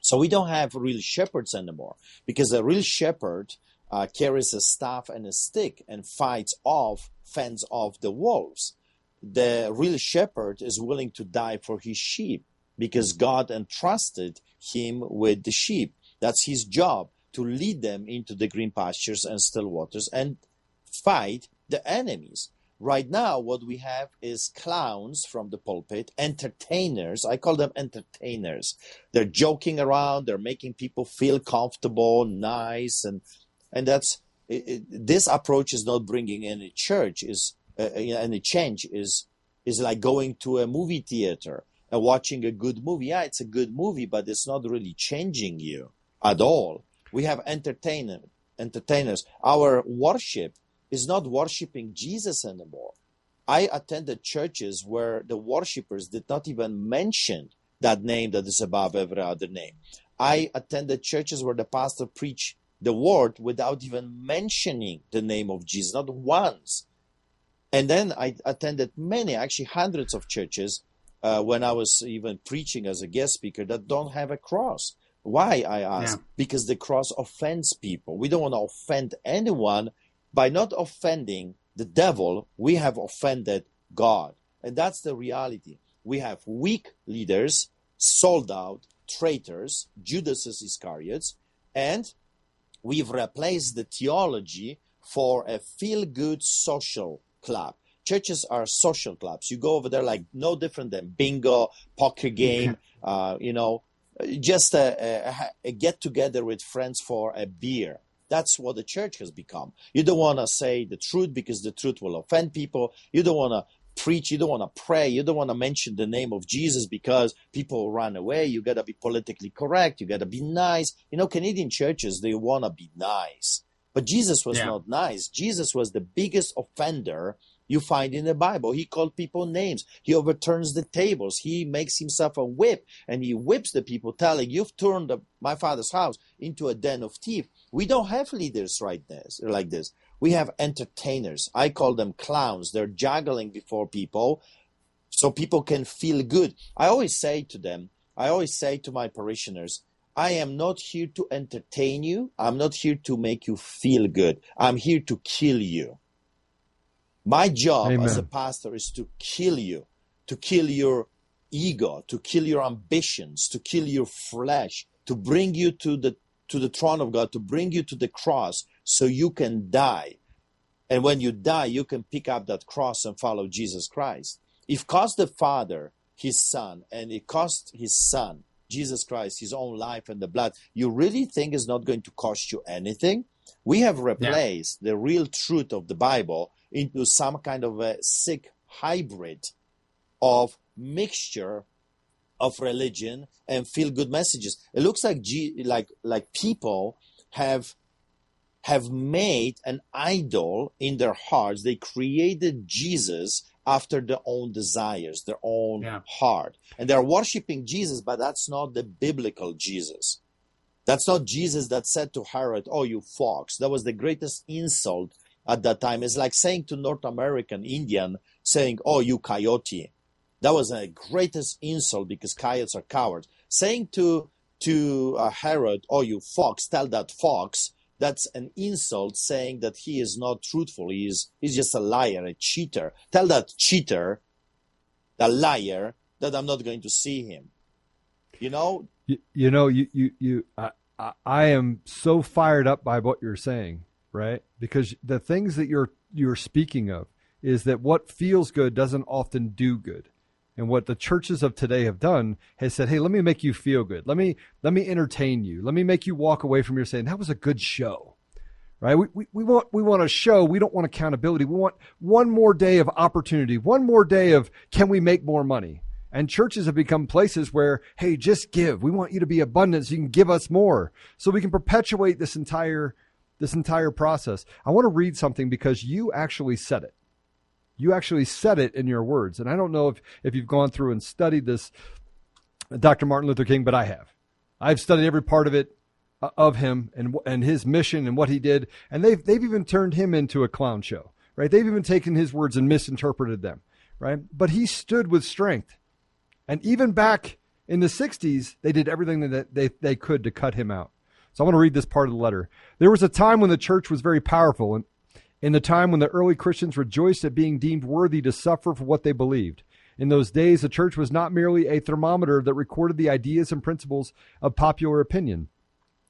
So we don't have real shepherds anymore because a real shepherd uh, carries a staff and a stick and fights off, fends off the wolves. the real shepherd is willing to die for his sheep because God entrusted him with the sheep. That's his job to lead them into the green pastures and still waters and fight the enemies. Right now, what we have is clowns from the pulpit, entertainers. I call them entertainers. They're joking around. They're making people feel comfortable, nice, and and that's it, it, this approach is not bringing any church. Is uh, any change? Is is like going to a movie theater and watching a good movie. Yeah, it's a good movie, but it's not really changing you at all. We have entertainer, entertainers. Our worship is not worshiping Jesus anymore. I attended churches where the worshippers did not even mention that name that is above every other name. I attended churches where the pastor preached the word without even mentioning the name of Jesus, not once. And then I attended many, actually hundreds of churches uh, when I was even preaching as a guest speaker that don't have a cross. Why, I ask? Yeah. Because the cross offends people. We don't want to offend anyone. By not offending the devil, we have offended God. And that's the reality. We have weak leaders, sold out, traitors, Judas Iscariots, and we've replaced the theology for a feel good social club. Churches are social clubs. You go over there like no different than bingo, poker game, uh, you know, just a, a, a get together with friends for a beer. That's what the church has become. You don't want to say the truth because the truth will offend people. You don't want to preach. You don't want to pray. You don't want to mention the name of Jesus because people will run away. You got to be politically correct. You got to be nice. You know, Canadian churches, they want to be nice. But Jesus was yeah. not nice. Jesus was the biggest offender you find in the Bible. He called people names. He overturns the tables. He makes himself a whip and he whips the people, telling, You've turned the, my father's house into a den of thieves. We don't have leaders right this, like this. We have entertainers. I call them clowns. They're juggling before people so people can feel good. I always say to them, I always say to my parishioners, I am not here to entertain you. I'm not here to make you feel good. I'm here to kill you. My job Amen. as a pastor is to kill you, to kill your ego, to kill your ambitions, to kill your flesh, to bring you to the to the throne of God, to bring you to the cross so you can die. And when you die, you can pick up that cross and follow Jesus Christ. If cost the Father his son and it cost his son, Jesus Christ, his own life and the blood, you really think it's not going to cost you anything? We have replaced yeah. the real truth of the Bible into some kind of a sick hybrid of mixture of religion and feel good messages. It looks like G, like like people have have made an idol in their hearts. They created Jesus after their own desires, their own yeah. heart. And they're worshiping Jesus, but that's not the biblical Jesus. That's not Jesus that said to Herod, Oh, you fox. That was the greatest insult at that time. It's like saying to North American Indian, saying, Oh, you coyote. That was the greatest insult because coyotes are cowards. Saying to to uh, Herod, "Oh, you fox," tell that fox. That's an insult, saying that he is not truthful. He is he's just a liar, a cheater. Tell that cheater, the liar, that I'm not going to see him. You know. You, you know, you you you. I, I am so fired up by what you're saying, right? Because the things that you're you're speaking of is that what feels good doesn't often do good and what the churches of today have done has said, "Hey, let me make you feel good. Let me let me entertain you. Let me make you walk away from here saying that was a good show." Right? We, we, we want we want a show. We don't want accountability. We want one more day of opportunity. One more day of can we make more money? And churches have become places where, hey, just give. We want you to be abundant so you can give us more. So we can perpetuate this entire this entire process. I want to read something because you actually said it. You actually said it in your words. And I don't know if, if you've gone through and studied this, Dr. Martin Luther King, but I have. I've studied every part of it uh, of him and and his mission and what he did, and they've they've even turned him into a clown show, right? They've even taken his words and misinterpreted them, right? But he stood with strength, and even back in the '60s, they did everything that they they could to cut him out. So I want to read this part of the letter. There was a time when the church was very powerful, and in the time when the early Christians rejoiced at being deemed worthy to suffer for what they believed. In those days, the church was not merely a thermometer that recorded the ideas and principles of popular opinion.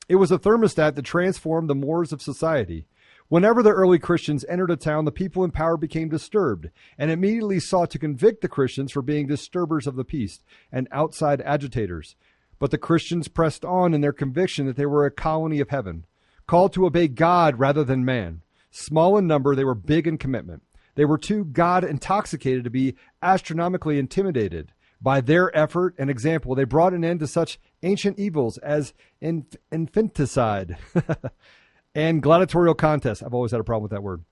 It was a thermostat that transformed the mores of society. Whenever the early Christians entered a town, the people in power became disturbed and immediately sought to convict the Christians for being disturbers of the peace and outside agitators. But the Christians pressed on in their conviction that they were a colony of heaven, called to obey God rather than man. Small in number, they were big in commitment. They were too God intoxicated to be astronomically intimidated. By their effort and example, they brought an end to such ancient evils as inf- infanticide and gladiatorial contests. I've always had a problem with that word.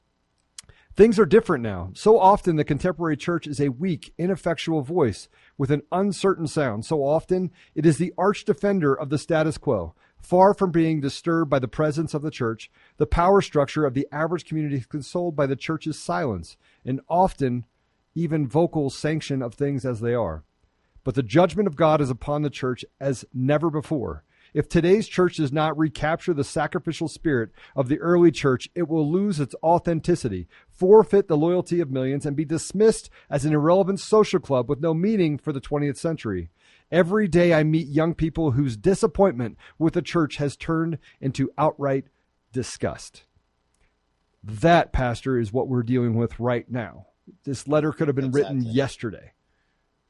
Things are different now. So often, the contemporary church is a weak, ineffectual voice with an uncertain sound. So often, it is the arch defender of the status quo. Far from being disturbed by the presence of the church, the power structure of the average community is consoled by the church's silence and often even vocal sanction of things as they are. But the judgment of God is upon the church as never before. If today's church does not recapture the sacrificial spirit of the early church, it will lose its authenticity, forfeit the loyalty of millions, and be dismissed as an irrelevant social club with no meaning for the 20th century. Every day I meet young people whose disappointment with the church has turned into outright disgust. That, Pastor, is what we're dealing with right now. This letter could have been Exactly. written yesterday.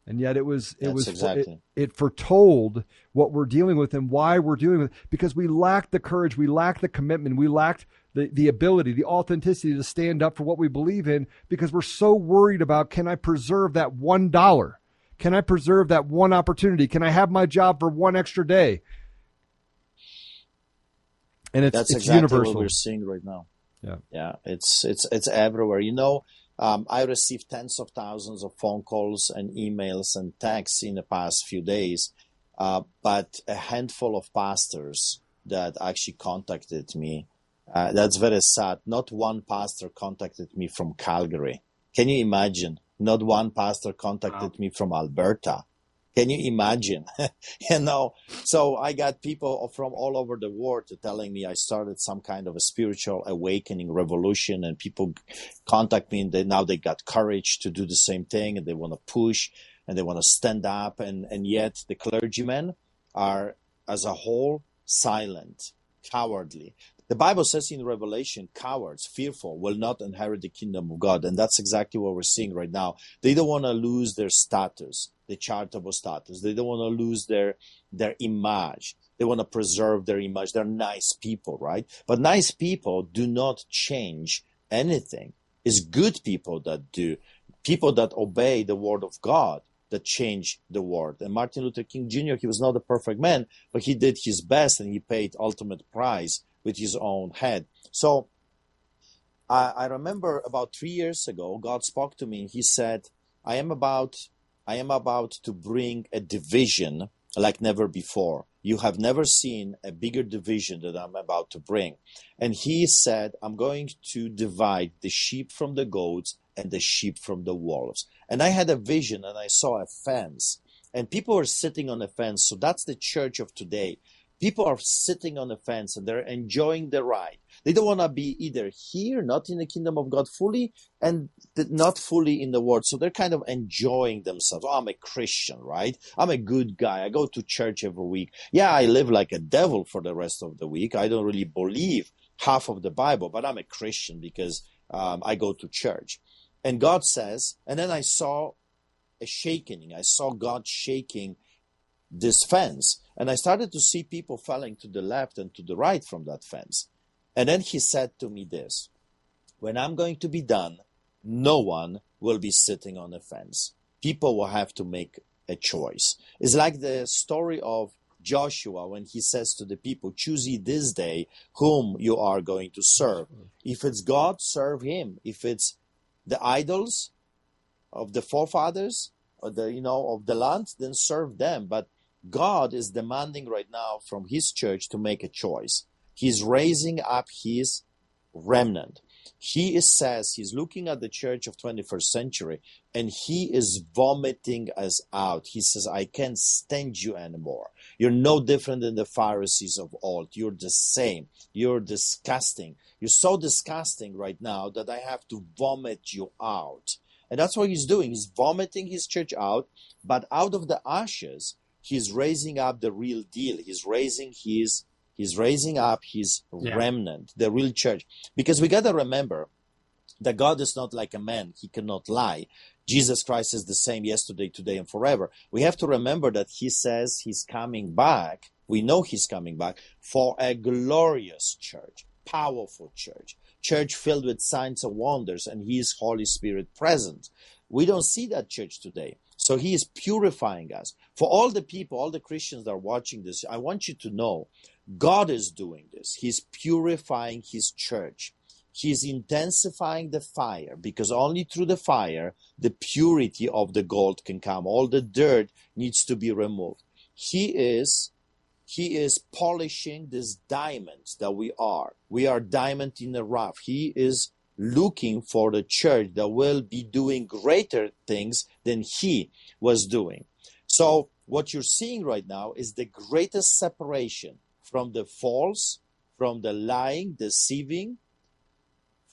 And yet it was it That's was exactly. it, it foretold what we're dealing with and why we're dealing with it because we lacked the courage, we lacked the commitment, we lacked the, the ability, the authenticity to stand up for what we believe in because we're so worried about can I preserve that one dollar? Can I preserve that one opportunity? Can I have my job for one extra day? And it's That's it's exactly universal. what we're seeing right now. Yeah. yeah, it's it's it's everywhere. You know, um, I received tens of thousands of phone calls and emails and texts in the past few days, uh, but a handful of pastors that actually contacted me. Uh, that's very sad. Not one pastor contacted me from Calgary. Can you imagine? Not one pastor contacted me from Alberta. Can you imagine? you know, so I got people from all over the world telling me I started some kind of a spiritual awakening revolution, and people contact me, and they now they got courage to do the same thing, and they want to push, and they want to stand up, and and yet the clergymen are, as a whole, silent, cowardly. The Bible says in Revelation, cowards, fearful, will not inherit the kingdom of God. And that's exactly what we're seeing right now. They don't want to lose their status, the charitable status. They don't want to lose their, their image. They want to preserve their image. They're nice people, right? But nice people do not change anything. It's good people that do. People that obey the word of God that change the world. And Martin Luther King Jr., he was not a perfect man, but he did his best and he paid ultimate price with his own head. So I, I remember about three years ago, God spoke to me he said, I am about I am about to bring a division like never before. You have never seen a bigger division that I'm about to bring. And he said, I'm going to divide the sheep from the goats and the sheep from the wolves. And I had a vision and I saw a fence. And people were sitting on a fence. So that's the church of today. People are sitting on the fence and they're enjoying the ride. They don't want to be either here, not in the kingdom of God fully, and not fully in the world. So they're kind of enjoying themselves. Oh, I'm a Christian, right? I'm a good guy. I go to church every week. Yeah, I live like a devil for the rest of the week. I don't really believe half of the Bible, but I'm a Christian because um, I go to church. And God says, and then I saw a shaking. I saw God shaking this fence. And I started to see people falling to the left and to the right from that fence. And then he said to me this When I'm going to be done, no one will be sitting on a fence. People will have to make a choice. It's like the story of Joshua when he says to the people, Choose ye this day whom you are going to serve. If it's God, serve him. If it's the idols of the forefathers, or the you know of the land, then serve them. But God is demanding right now from His church to make a choice. He's raising up His remnant. He is, says he's looking at the church of 21st century and he is vomiting us out. He says, I can't stand you anymore. You're no different than the Pharisees of old. You're the same. You're disgusting. You're so disgusting right now that I have to vomit you out. And that's what he's doing. He's vomiting his church out, but out of the ashes, he's raising up the real deal. He's raising his he's raising up his yeah. remnant, the real church. Because we gotta remember that God is not like a man, he cannot lie. Jesus Christ is the same yesterday, today, and forever. We have to remember that he says he's coming back. We know he's coming back for a glorious church, powerful church, church filled with signs and wonders, and his Holy Spirit present. We don't see that church today. So he is purifying us. For all the people, all the Christians that are watching this, I want you to know God is doing this. He's purifying his church. He's intensifying the fire because only through the fire the purity of the gold can come. All the dirt needs to be removed. He is he is polishing this diamond that we are. We are diamond in the rough. He is looking for the church that will be doing greater things than he was doing. So what you're seeing right now is the greatest separation from the false, from the lying, deceiving,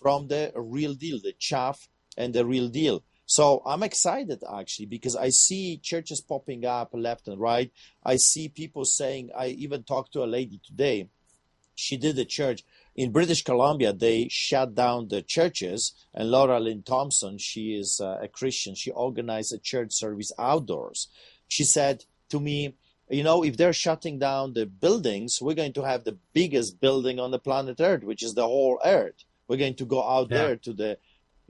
from the real deal, the chaff and the real deal. So I'm excited actually because I see churches popping up left and right. I see people saying, I even talked to a lady today. She did a church in British Columbia. They shut down the churches, and Laura Lynn Thompson, she is uh, a Christian. She organized a church service outdoors. She said to me, you know, if they're shutting down the buildings, we're going to have the biggest building on the planet Earth, which is the whole Earth. We're going to go out yeah. there to the,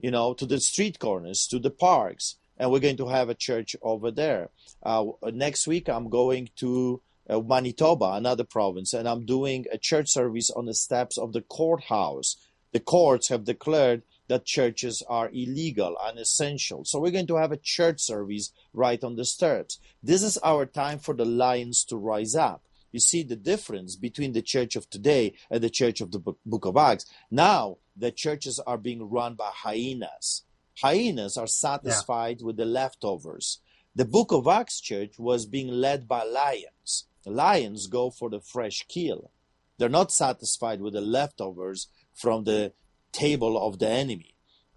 you know, to the street corners, to the parks, and we're going to have a church over there. Uh, next week, I'm going to uh, Manitoba, another province, and I'm doing a church service on the steps of the courthouse. The courts have declared that churches are illegal, and unessential. So we're going to have a church service right on the steps. This is our time for the lions to rise up. You see the difference between the church of today and the church of the book of Acts. Now, the churches are being run by hyenas. Hyenas are satisfied yeah. with the leftovers. The book of Acts church was being led by lions. The lions go for the fresh kill. They're not satisfied with the leftovers from the table of the enemy.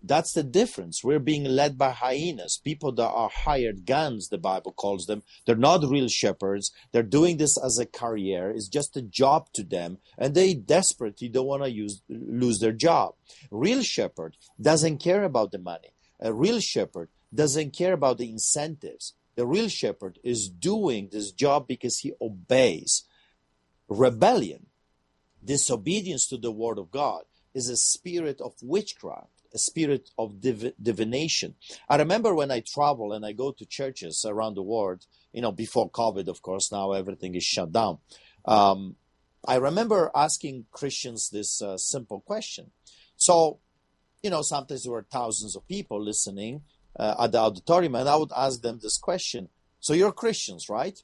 That's the difference. We're being led by hyenas, people that are hired guns, the Bible calls them. They're not real shepherds. They're doing this as a career. It's just a job to them, and they desperately don't want to lose their job. Real shepherd doesn't care about the money. A real shepherd doesn't care about the incentives. The real shepherd is doing this job because he obeys. Rebellion, disobedience to the word of God, is a spirit of witchcraft a spirit of div- divination. I remember when I travel and I go to churches around the world, you know, before COVID, of course, now everything is shut down. Um, I remember asking Christians this uh, simple question. So, you know, sometimes there were thousands of people listening uh, at the auditorium, and I would ask them this question. So, you're Christians, right?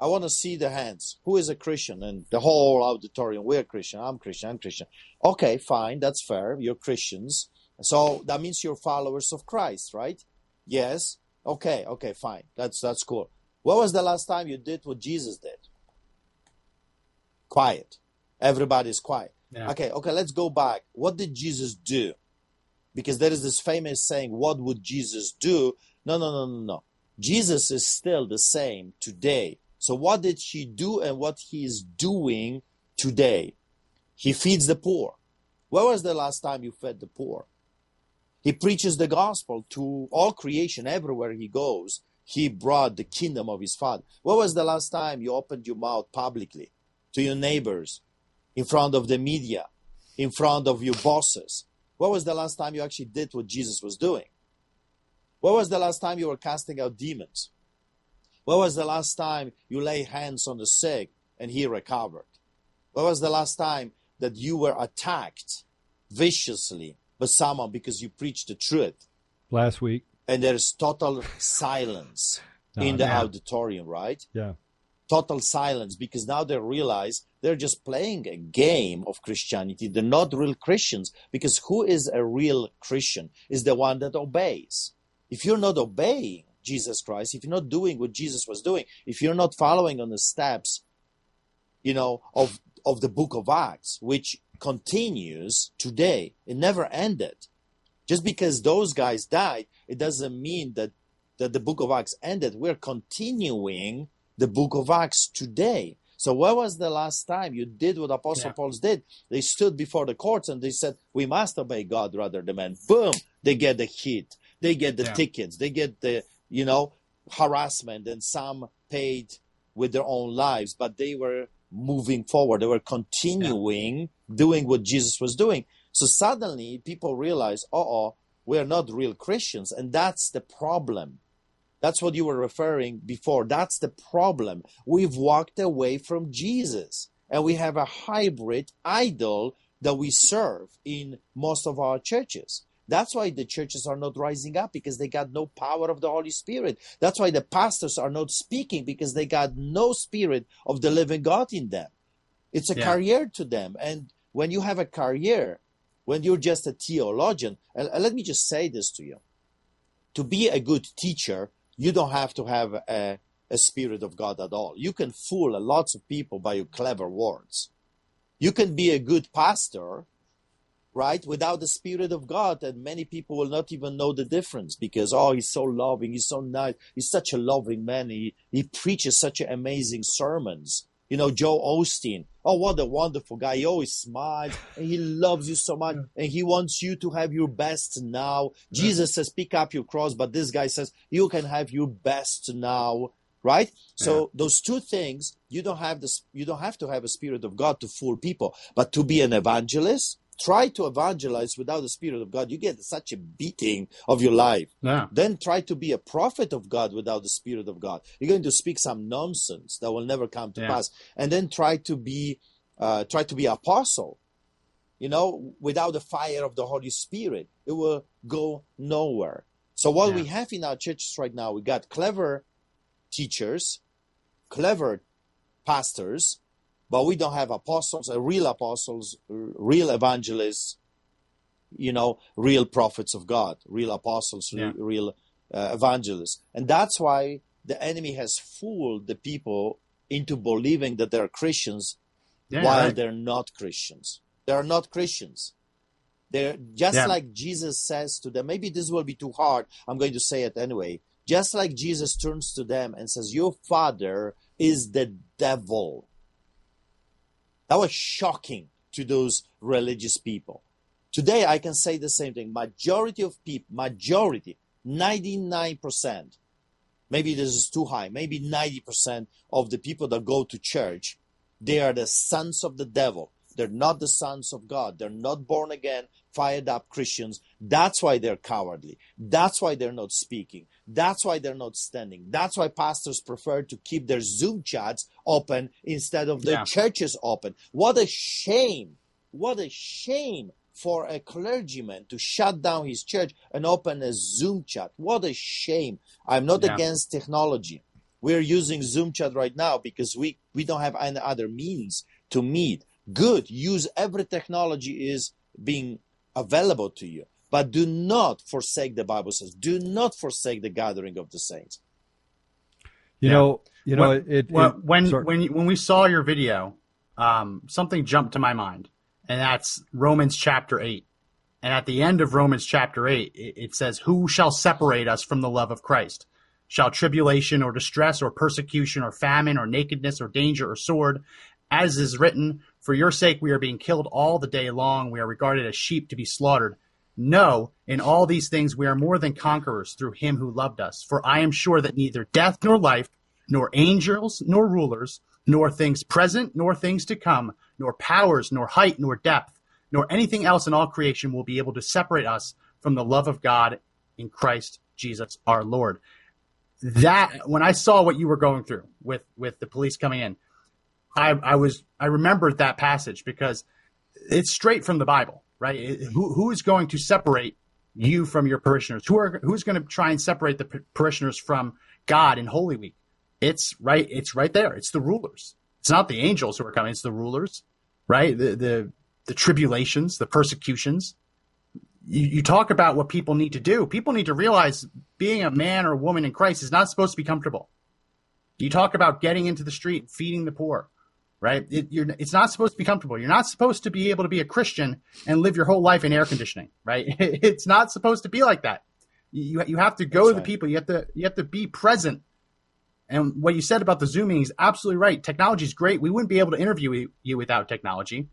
I want to see the hands. Who is a Christian? And the whole auditorium, we're Christian. I'm Christian. I'm Christian. Okay, fine. That's fair. You're Christians. So that means you're followers of Christ, right? Yes. Okay, okay, fine. That's that's cool. When was the last time you did what Jesus did? Quiet. Everybody's quiet. Yeah. Okay, okay, let's go back. What did Jesus do? Because there is this famous saying, What would Jesus do? No, no, no, no, no. Jesus is still the same today. So, what did he do and what he is doing today? He feeds the poor. When was the last time you fed the poor? He preaches the gospel to all creation everywhere he goes. He brought the kingdom of his father. When was the last time you opened your mouth publicly to your neighbors, in front of the media, in front of your bosses? When was the last time you actually did what Jesus was doing? What was the last time you were casting out demons? What was the last time you lay hands on the sick and he recovered? What was the last time that you were attacked viciously by someone because you preached the truth. Last week. And there's total silence in the auditorium, right? Yeah. Total silence because now they realize they're just playing a game of Christianity. They're not real Christians because who is a real Christian is the one that obeys. If you're not obeying Jesus Christ, if you're not doing what Jesus was doing, if you're not following on the steps, you know, of of the book of Acts, which continues today, it never ended. Just because those guys died, it doesn't mean that that the book of Acts ended. We're continuing the book of Acts today. So where was the last time you did what Apostle Yeah. Paul did? They stood before the courts and they said, "We must obey God rather than man." Boom! They get the hit, they get the Yeah. tickets, they get the you know harassment, and some paid with their own lives, but they were moving forward. They were continuing doing what Jesus was doing. So suddenly people realize, "Uh oh, we're not real Christians," and that's the problem. That's what you were referring before. That's the problem. We've walked away from Jesus and we have a hybrid idol that we serve in most of our churches. That's why the churches are not rising up because they got no power of the Holy Spirit. That's why the pastors are not speaking because they got no spirit of the living God in them. It's a Yeah. career to them. And when you have a career, when you're just a theologian, and and let me just say this to you to be a good teacher, you don't have to have a, a spirit of God at all. You can fool lots of people by your clever words. You can be a good pastor, right, without the spirit of God, and many people will not even know the difference because, oh, he's so loving, he's so nice, he's such a loving man, he, he preaches such amazing sermons. You know, Joel Osteen. Oh, what a wonderful guy. He always smiles and he loves you so much and he wants you to have your best now. Jesus says, pick up your cross, but this guy says, you can have your best now. Right? So those two things, you don't have this, you don't have to have a spirit of God to fool people, but to be an evangelist, try to evangelize without the spirit of God. You get such a beating of your life Yeah. then try to be a prophet of God without the Spirit of God. You're going to speak some nonsense that will never come to Yeah. pass. And then try to be, uh, try to be apostle. You know, without the fire of the Holy Spirit, it will go nowhere. So what Yeah. we have in our churches right now, we got clever teachers, clever pastors, but we don't have apostles, uh, real apostles, real evangelists, you know, real prophets of God, real apostles, Yeah. real uh, evangelists. And that's why the enemy has fooled the people into believing that they're Christians Yeah. while right. they're not Christians. They're not Christians. They're just Yeah. like Jesus says to them. Maybe this will be too hard. I'm going to say it anyway. Just like Jesus turns to them and says, Your father is the devil. That was shocking to those religious people. Today, I can say the same thing. Majority of people, majority, 99%, maybe this is too high, maybe 90% of the people that go to church, they are the sons of the devil. They're not the sons of God. They're not born again, fired up Christians. That's why they're cowardly. That's why they're not speaking. That's why they're not standing. That's why pastors prefer to keep their Zoom chats open instead of their Yeah. churches open. What a shame. What a shame for a clergyman to shut down his church and open a Zoom chat. What a shame. I'm not Yeah. against technology. We're using Zoom chat right now because we, we don't have any other means to meet. Good. Use every technology is being available to you. But do not forsake the Bible says, do not forsake the gathering of the saints. You Yeah. know, you know, Well- it, it, well, it- when sorry. when when we saw your video, um, something jumped to my mind, and that's Romans chapter eight. And at the end of Romans chapter eight, it, it says, "Who shall separate us from the love of Christ? Shall tribulation or distress or persecution or famine or nakedness or danger or sword? As is written, for your sake we are being killed all the day long. We are regarded as sheep to be slaughtered." No, in all these things we are more than conquerors through him who loved us. For I am sure that neither death nor life, nor angels, nor rulers, nor things present, nor things to come, nor powers, nor height, nor depth, nor anything else in all creation will be able to separate us from the love of God in Christ Jesus our Lord. That when I saw what you were going through with with the police coming in, I, I was I remembered that passage because it's straight from the Bible, right? Who who is going to separate you from your parishioners? Who are who's going to try and separate the parishioners from God in Holy Week? It's right. It's right there. It's the rulers. It's not the angels who are coming. It's the rulers, right? The the the tribulations, the persecutions. You, you talk about what people need to do. People need to realize being a man or a woman in Christ is not supposed to be comfortable. You talk about getting into the street, feeding the poor, right? It, it's not supposed to be comfortable. You're not supposed to be able to be a Christian and live your whole life in air conditioning, right? It's not supposed to be like that. You, you have to go That's to the right. people. You have to you have to be present. And what you said about the zooming is absolutely right. Technology is great. We wouldn't be able to interview you without technology,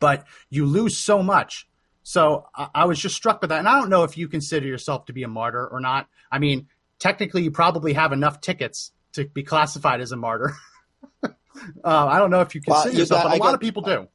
but you lose so much. So I, I was just struck by that. And I don't know if you consider yourself to be a martyr or not. I mean, technically, you probably have enough tickets to be classified as a martyr. uh, I don't know if you consider well, you yourself, got, but a I lot got, of people do.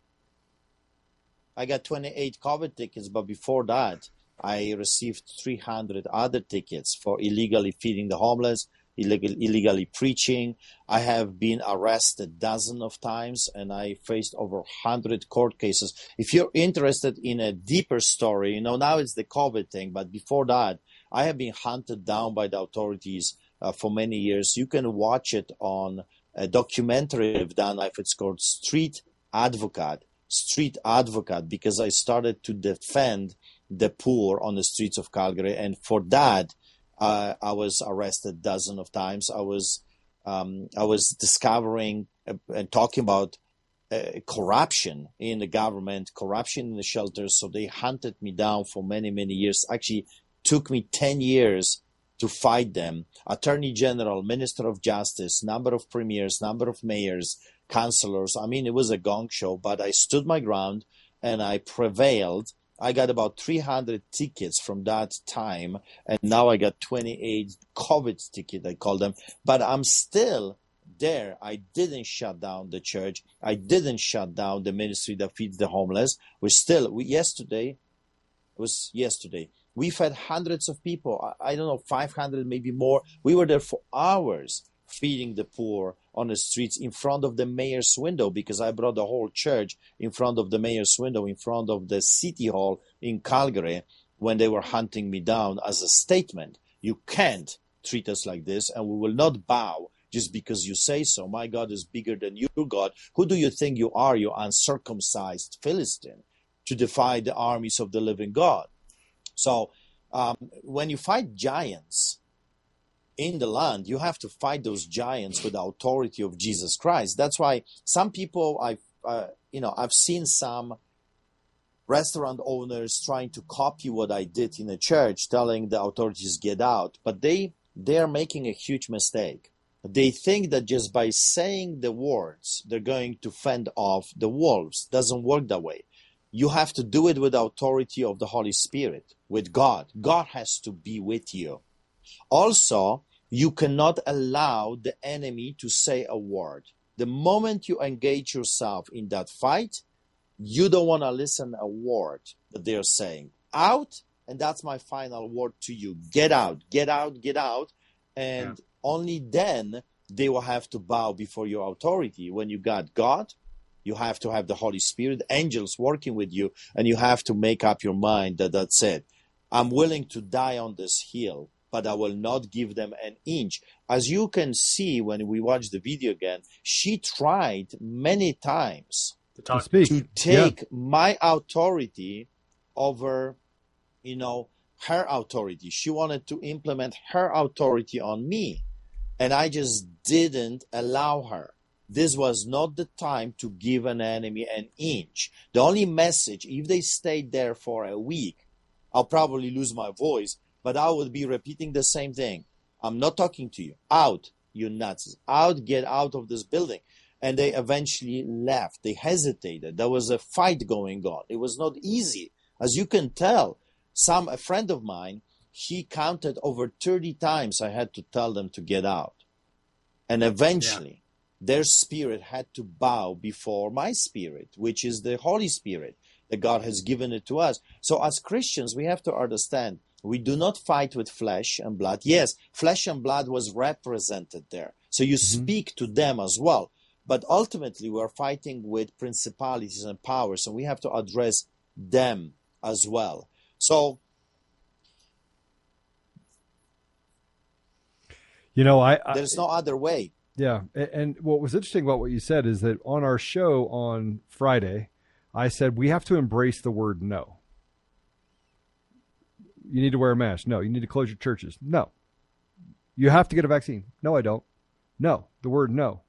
I got 28 COVID tickets, but before that, I received 300 other tickets for illegally feeding the homeless, illegal, illegally preaching. I have been arrested dozens of times and I faced over 100 court cases. If you're interested in a deeper story, you know, now it's the COVID thing, but before that, I have been hunted down by the authorities uh, for many years. You can watch it on a documentary I've done. It's called Street Advocate. Street Advocate, because I started to defend the poor on the streets of Calgary, and for that, uh, I was arrested dozens of times. I was um, I was discovering uh, and talking about uh, corruption in the government, corruption in the shelters. So they hunted me down for many many years. Actually, took me ten years to fight them. Attorney General, Minister of Justice, number of premiers, number of mayors, councillors. I mean, it was a gong show, but I stood my ground and I prevailed I got about 300 tickets from that time, and now I got 28 COVID tickets, I call them. But I'm still there. I didn't shut down the church. I didn't shut down the ministry that feeds the homeless. We're still, we, yesterday, was yesterday, we fed hundreds of people. I, I don't know, 500, maybe more. We were there for hours feeding the poor on the streets in front of the mayor's window because I brought the whole church in front of the mayor's window, in front of the city hall in Calgary when they were hunting me down as a statement. You can't treat us like this, and we will not bow just because you say so. My God is bigger than your God. Who do you think you are, you uncircumcised Philistine, to defy the armies of the living God? So, um, when you fight giants, in the land, you have to fight those giants with the authority of Jesus Christ. That's why some people, I, uh, you know, I've seen some restaurant owners trying to copy what I did in a church, telling the authorities get out, but they they are making a huge mistake. They think that just by saying the words, they're going to fend off the wolves. Doesn't work that way. You have to do it with authority of the Holy Spirit, with God. God has to be with you. Also, you cannot allow the enemy to say a word. The moment you engage yourself in that fight, you don't want to listen a word that they're saying. Out, and that's my final word to you. Get out, get out, get out. And yeah. only then they will have to bow before your authority. When you got God, you have to have the Holy Spirit, angels working with you, and you have to make up your mind that that's it. I'm willing to die on this hill but I will not give them an inch. As you can see when we watch the video again, she tried many times to, speak. to take yeah. my authority over, you know, her authority. She wanted to implement her authority on me. And I just didn't allow her. This was not the time to give an enemy an inch. The only message, if they stayed there for a week, I'll probably lose my voice but I would be repeating the same thing. I'm not talking to you. Out, you nuts. Out, get out of this building. And they eventually left. They hesitated. There was a fight going on. It was not easy. As you can tell, some a friend of mine, he counted over 30 times I had to tell them to get out. And eventually yeah. Their spirit had to bow before my spirit, which is the Holy Spirit that God has given it to us. So as Christians, we have to understand we do not fight with flesh and blood. Yes, flesh and blood was represented there. So you mm-hmm. speak to them as well. But ultimately, we are fighting with principalities and powers, and we have to address them as well. So You know, I, I There's no other way. Yeah, a- and what was interesting about what you said is that on our show on Friday, I said we have to embrace the word no. You need to wear a mask. No. You need to close your churches. No. You have to get a vaccine. No, I don't. No. The word no.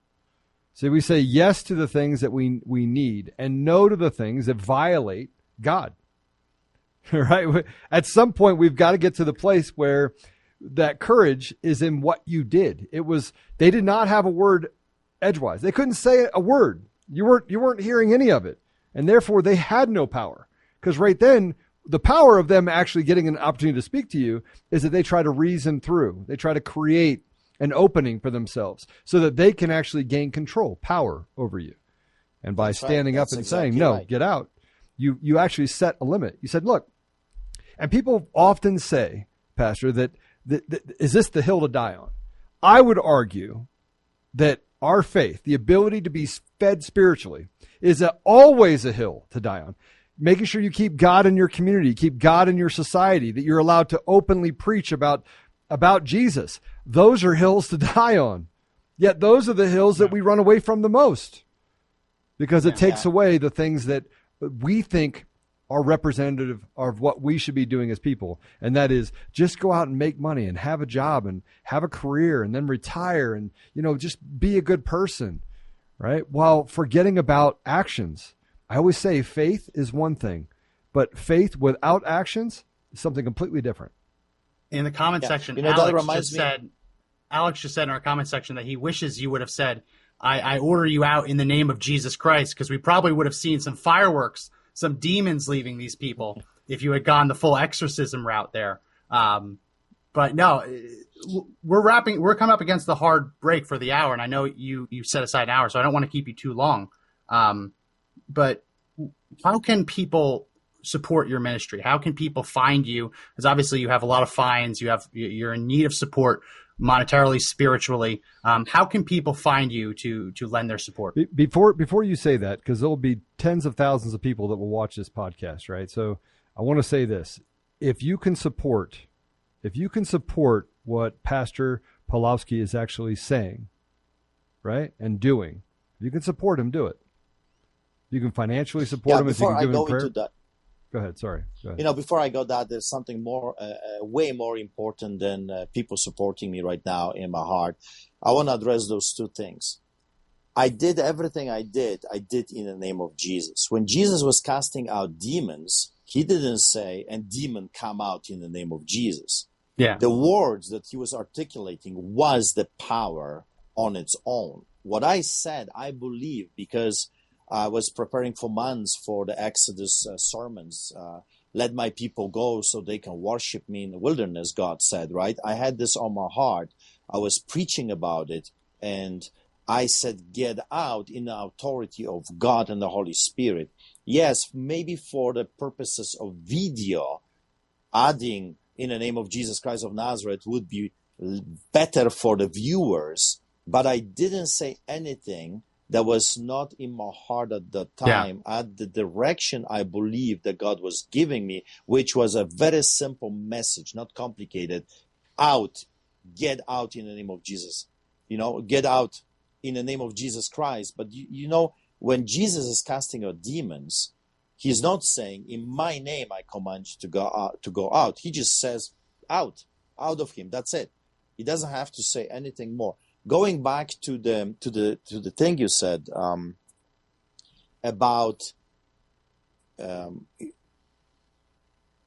See, we say yes to the things that we we need and no to the things that violate God. right? At some point we've got to get to the place where that courage is in what you did. It was they did not have a word edgewise. They couldn't say a word. You weren't you weren't hearing any of it. And therefore they had no power. Because right then the power of them actually getting an opportunity to speak to you is that they try to reason through. They try to create an opening for themselves so that they can actually gain control, power over you. And by That's right. standing up That's and saying, no, right. get out, you, you actually set a limit. You said, look, and people often say, Pastor, that, that is this the hill to die on? I would argue that our faith, the ability to be fed spiritually, is a, always a hill to die on. Making sure you keep God in your community, keep God in your society, that you're allowed to openly preach about about Jesus. Those are hills to die on. Yet those are the hills that we run away from the most because it takes away the things that we think are representative of what we should be doing as people. And that is just go out and make money and have a job and have a career and then retire and, you know, just be a good person, right? While forgetting about actions. I always say faith is one thing, but faith without actions is something completely different. In the comment Yeah. section, You know, Alex just me- said, Alex just said in our comment section that he wishes you would have said, I, I order you out in the name of Jesus Christ, because we probably would have seen some fireworks, some demons leaving these people if you had gone the full exorcism route there. Um, but no, we're wrapping, we're coming up against the hard break for the hour, and I know you you set aside an hour, so I don't want to keep you too long. Um, but how can people support your ministry? How can people find you? Because obviously you have a lot of fines. You have you're in need of support monetarily, spiritually. Um, how can people find you to to lend their support? Before before you say that, because there'll be tens of thousands of people that will watch this podcast, right? So I want to say this: if you can support, if you can support what Pastor Pawlowski is actually saying, right, and doing, if you can support him, do it. You can financially support Yeah, him if you before can I give him go prayer. into that, Go ahead. Sorry. Go ahead. you know, before I go that, there's something more, uh, uh, way more important than uh, people supporting me right now in my heart. I want to address those two things. I did everything I did. I did in the name of Jesus. When Jesus was casting out demons, he didn't say, and demon come out in the name of Jesus. Yeah. The words that he was articulating was the power on its own. What I said, I believe because I was preparing for months for the Exodus uh, sermons. Uh, let my people go so they can worship me in the wilderness, God said, right? I had this on my heart. I was preaching about it and I said, get out in the authority of God and the Holy Spirit. Yes, maybe for the purposes of video, adding in the name of Jesus Christ of Nazareth would be better for the viewers, but I didn't say anything that was not in my heart at the Yeah. time, at the direction I believed that God was giving me, which was a very simple message, not complicated. Out, get out in the name of Jesus. You know, get out in the name of Jesus Christ. But you, you know, when Jesus is casting out demons, he's not saying, "In my name I command you to go out." To go out, he just says, "Out, out of him." That's it. He doesn't have to say anything more. Going back to the to the to the thing you said um, about um,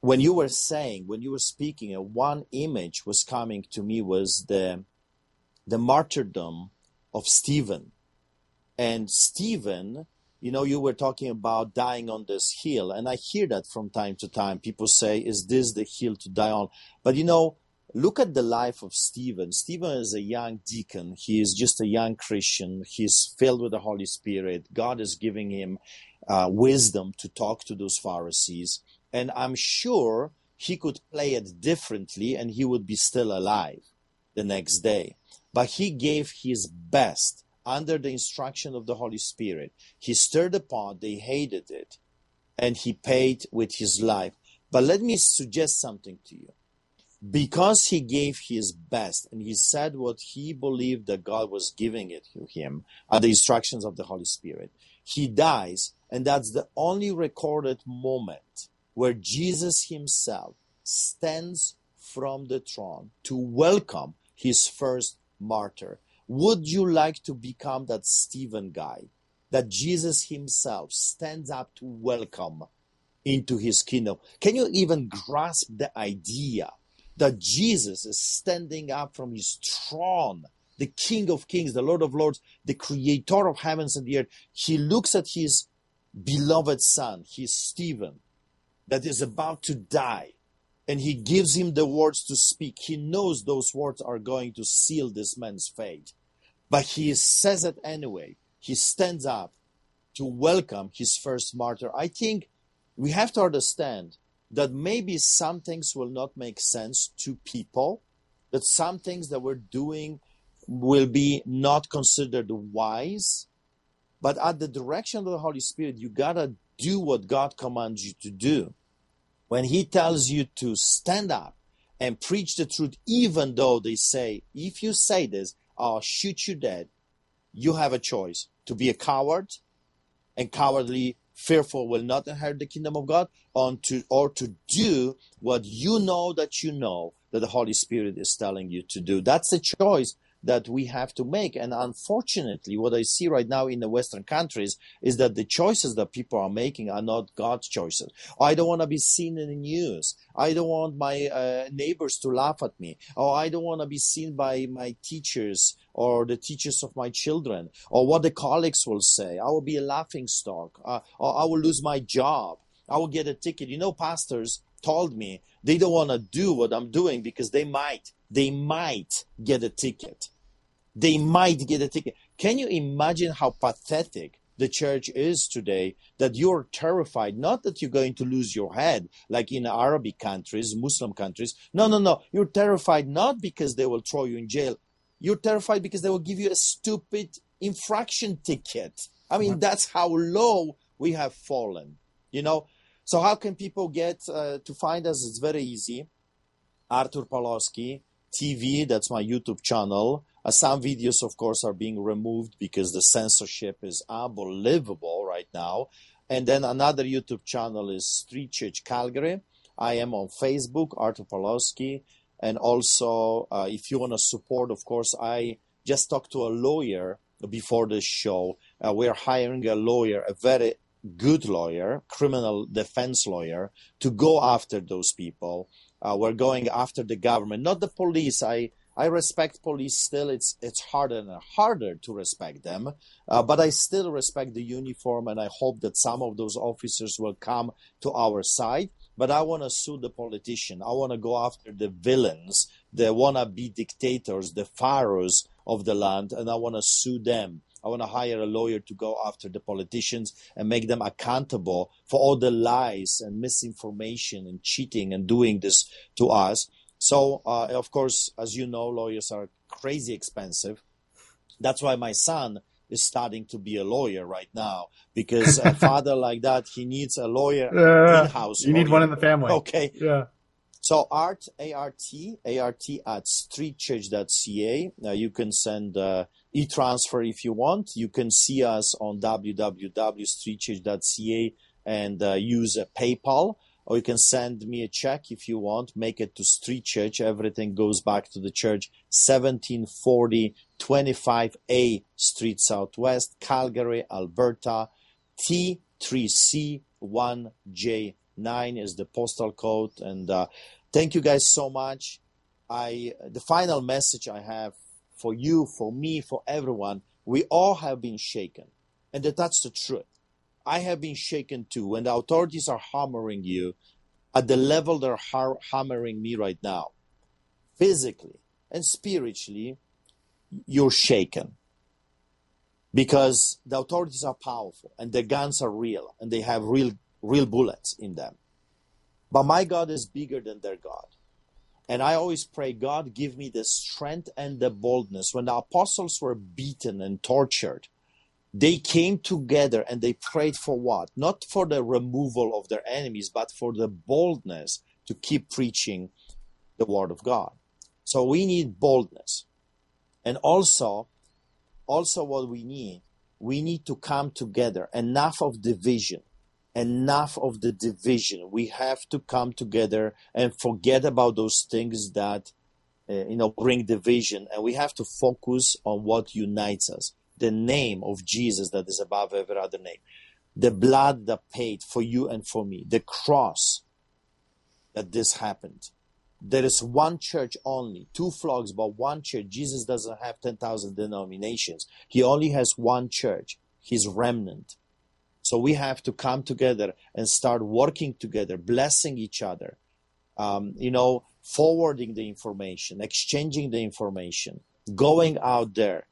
when you were saying when you were speaking, uh, one image was coming to me was the the martyrdom of Stephen. And Stephen, you know, you were talking about dying on this hill, and I hear that from time to time. People say, Is this the hill to die on? But you know, look at the life of Stephen. Stephen is a young deacon, he is just a young Christian, he's filled with the Holy Spirit. God is giving him uh, wisdom to talk to those Pharisees, and I'm sure he could play it differently and he would be still alive the next day but he gave his best under the instruction of the Holy Spirit. He stirred the pot, they hated it, and he paid with his life. But let me suggest something to you. Because he gave his best and he said what he believed that God was giving it to him at the instructions of the Holy Spirit, he dies, and that's the only recorded moment where Jesus himself stands from the throne to welcome his first martyr. Would you like to become that Stephen guy? That Jesus himself stands up to welcome into his kingdom. Can you even grasp the idea that Jesus is standing up from his throne, the King of Kings, the Lord of Lords, the creator of heavens and the earth? He looks at his beloved son, his Stephen, that is about to die, and he gives him the words to speak. He knows those words are going to seal this man's fate, but he says it anyway. He stands up to welcome his first martyr. I think we have to understand that maybe some things will not make sense to people, that some things that we're doing will be not considered wise. But at the direction of the Holy Spirit, you gotta do what God commands you to do. When He tells you to stand up and preach the truth, even though they say, if you say this, I'll shoot you dead, you have a choice to be a coward and cowardly fearful will not inherit the kingdom of God, on to, or to do what you know that you know that the Holy Spirit is telling you to do. That's the choice that we have to make. And unfortunately, what I see right now in the Western countries is that the choices that people are making are not God's choices. I don't want to be seen in the news. I don't want my uh, neighbors to laugh at me. Or I don't want to be seen by my teachers or the teachers of my children or what the colleagues will say. I will be a laughing stock. Uh, or I will lose my job. I will get a ticket. You know, pastors told me they don't want to do what I'm doing because they might, they might get a ticket they might get a ticket. Can you imagine how pathetic the church is today that you're terrified not that you're going to lose your head like in arabic countries muslim countries no no no you're terrified not because they will throw you in jail you're terrified because they will give you a stupid infraction ticket i mean that's how low we have fallen you know so how can people get uh, to find us it's very easy artur pawlowski tv that's my youtube channel uh, some videos, of course, are being removed because the censorship is unbelievable right now. And then another YouTube channel is Street Church Calgary. I am on Facebook, Artur Pawlowski. And also, uh, if you want to support, of course, I just talked to a lawyer before this show. Uh, we're hiring a lawyer, a very good lawyer, criminal defense lawyer, to go after those people. Uh, we're going after the government, not the police. I I respect police still. It's it's harder and harder to respect them, uh, but I still respect the uniform, and I hope that some of those officers will come to our side. But I want to sue the politician. I want to go after the villains, the wannabe dictators, the pharaohs of the land, and I want to sue them. I want to hire a lawyer to go after the politicians and make them accountable for all the lies and misinformation and cheating and doing this to us. So, uh, of course, as you know, lawyers are crazy expensive. That's why my son is starting to be a lawyer right now because a father like that he needs a lawyer Yeah. in-house. You need one in the family. Okay. Yeah. So art, A-R-T, A-R-T at streetchurch.ca. Now you can send uh, e-transfer if you want. You can see us on www.streetchurch.ca and uh, use a PayPal. Or you can send me a check if you want. Make it to Street Church. Everything goes back to the church. 1740 25A Street Southwest, Calgary, Alberta. T3C1J9 is the postal code. And uh, thank you guys so much. I the final message I have for you, for me, for everyone. We all have been shaken, and that that's the truth. I have been shaken too. When the authorities are hammering you at the level they're hammering me right now, physically and spiritually, you're shaken because the authorities are powerful and the guns are real and they have real real bullets in them. But my God is bigger than their God. And I always pray, God, give me the strength and the boldness. When the apostles were beaten and tortured, they came together and they prayed for what? Not for the removal of their enemies, but for the boldness to keep preaching the word of God. So we need boldness. And also, also what we need, we need to come together. Enough of division. Enough of the division. We have to come together and forget about those things that uh, you know bring division and we have to focus on what unites us the name of jesus that is above every other name the blood that paid for you and for me the cross that this happened there is one church only two flocks but one church. Jesus doesn't have 10,000 denominations. He only has one church. His remnant. So we have to come together and start working together blessing each other um, you know forwarding the information, exchanging the information, going out there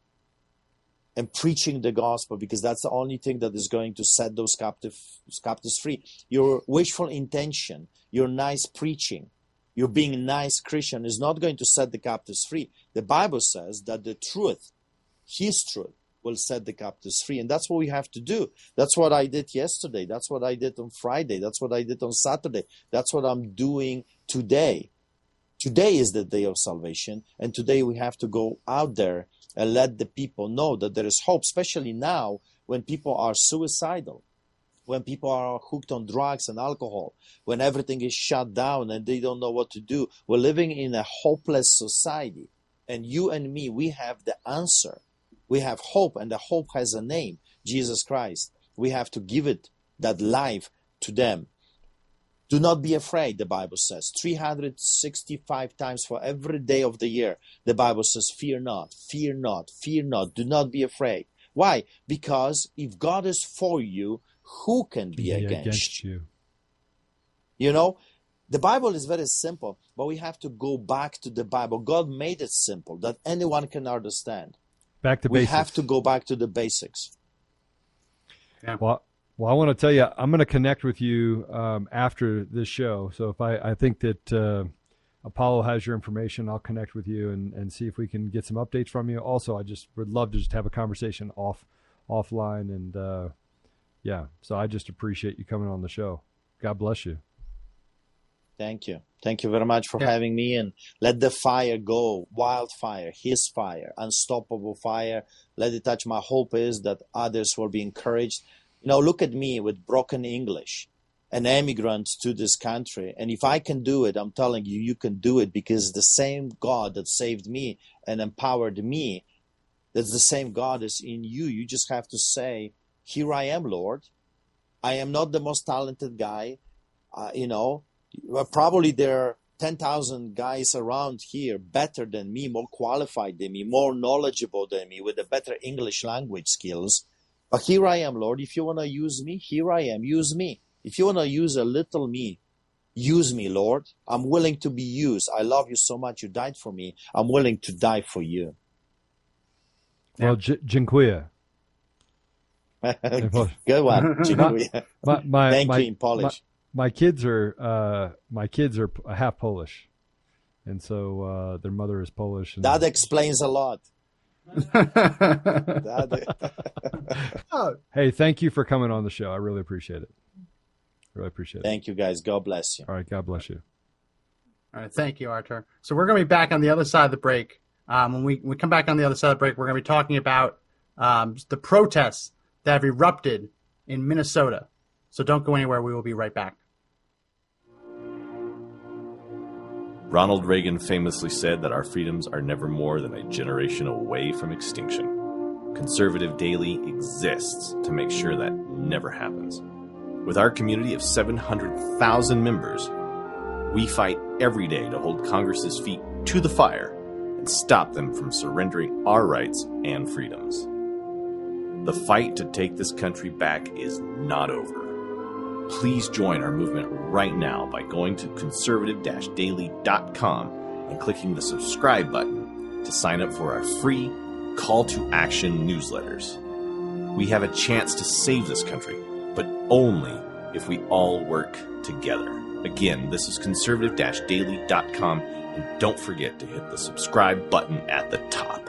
and preaching the gospel because that's the only thing that is going to set those captive, captives free. Your wishful intention, your nice preaching, your being a nice Christian is not going to set the captives free. The Bible says that the truth, His truth, will set the captives free. And that's what we have to do. That's what I did yesterday. That's what I did on Friday. That's what I did on Saturday. That's what I'm doing today. Today is the day of salvation, and today we have to go out there and let the people know that there is hope, especially now when people are suicidal, when people are hooked on drugs and alcohol, when everything is shut down and they don't know what to do. We're living in a hopeless society, and you and me, we have the answer. We have hope, and the hope has a name Jesus Christ. We have to give it that life to them. Do not be afraid, the Bible says. 365 times for every day of the year, the Bible says, Fear not, fear not, fear not, do not be afraid. Why? Because if God is for you, who can be, be against, against you? You know, the Bible is very simple, but we have to go back to the Bible. God made it simple that anyone can understand. Back to we basics. have to go back to the basics. Yeah. Well, well, I want to tell you, I'm going to connect with you um, after this show. So if I, I think that uh, Apollo has your information, I'll connect with you and, and see if we can get some updates from you. Also, I just would love to just have a conversation off offline and uh, yeah. So I just appreciate you coming on the show. God bless you. Thank you. Thank you very much for yeah. having me and let the fire go, wildfire, his fire, unstoppable fire. Let it touch. My hope is that others will be encouraged you know, look at me with broken English, an immigrant to this country. And if I can do it, I'm telling you, you can do it because the same God that saved me and empowered me, that's the same God is in you. You just have to say, Here I am, Lord. I am not the most talented guy. Uh, you know, probably there are 10,000 guys around here better than me, more qualified than me, more knowledgeable than me, with a better English language skills. But here I am, Lord. If you want to use me, here I am. Use me. If you want to use a little me, use me, Lord. I'm willing to be used. I love you so much. You died for me. I'm willing to die for you. Well, j- dziękuję. Good one. Dziękuję. My, my, Thank my, you in Polish. My, my kids are uh, my kids are half Polish, and so uh, their mother is Polish. that explains a lot. hey, thank you for coming on the show. I really appreciate it. Really appreciate it. Thank you, guys. God bless you. All right. God bless you. All right. Thank you, Artur. So we're going to be back on the other side of the break. Um, when we, we come back on the other side of the break, we're going to be talking about um, the protests that have erupted in Minnesota. So don't go anywhere. We will be right back. Ronald Reagan famously said that our freedoms are never more than a generation away from extinction. Conservative Daily exists to make sure that never happens. With our community of 700,000 members, we fight every day to hold Congress's feet to the fire and stop them from surrendering our rights and freedoms. The fight to take this country back is not over please join our movement right now by going to conservative daily.com and clicking the subscribe button to sign up for our free call to action newsletters. We have a chance to save this country, but only if we all work together. Again, this is conservative daily.com, and don't forget to hit the subscribe button at the top.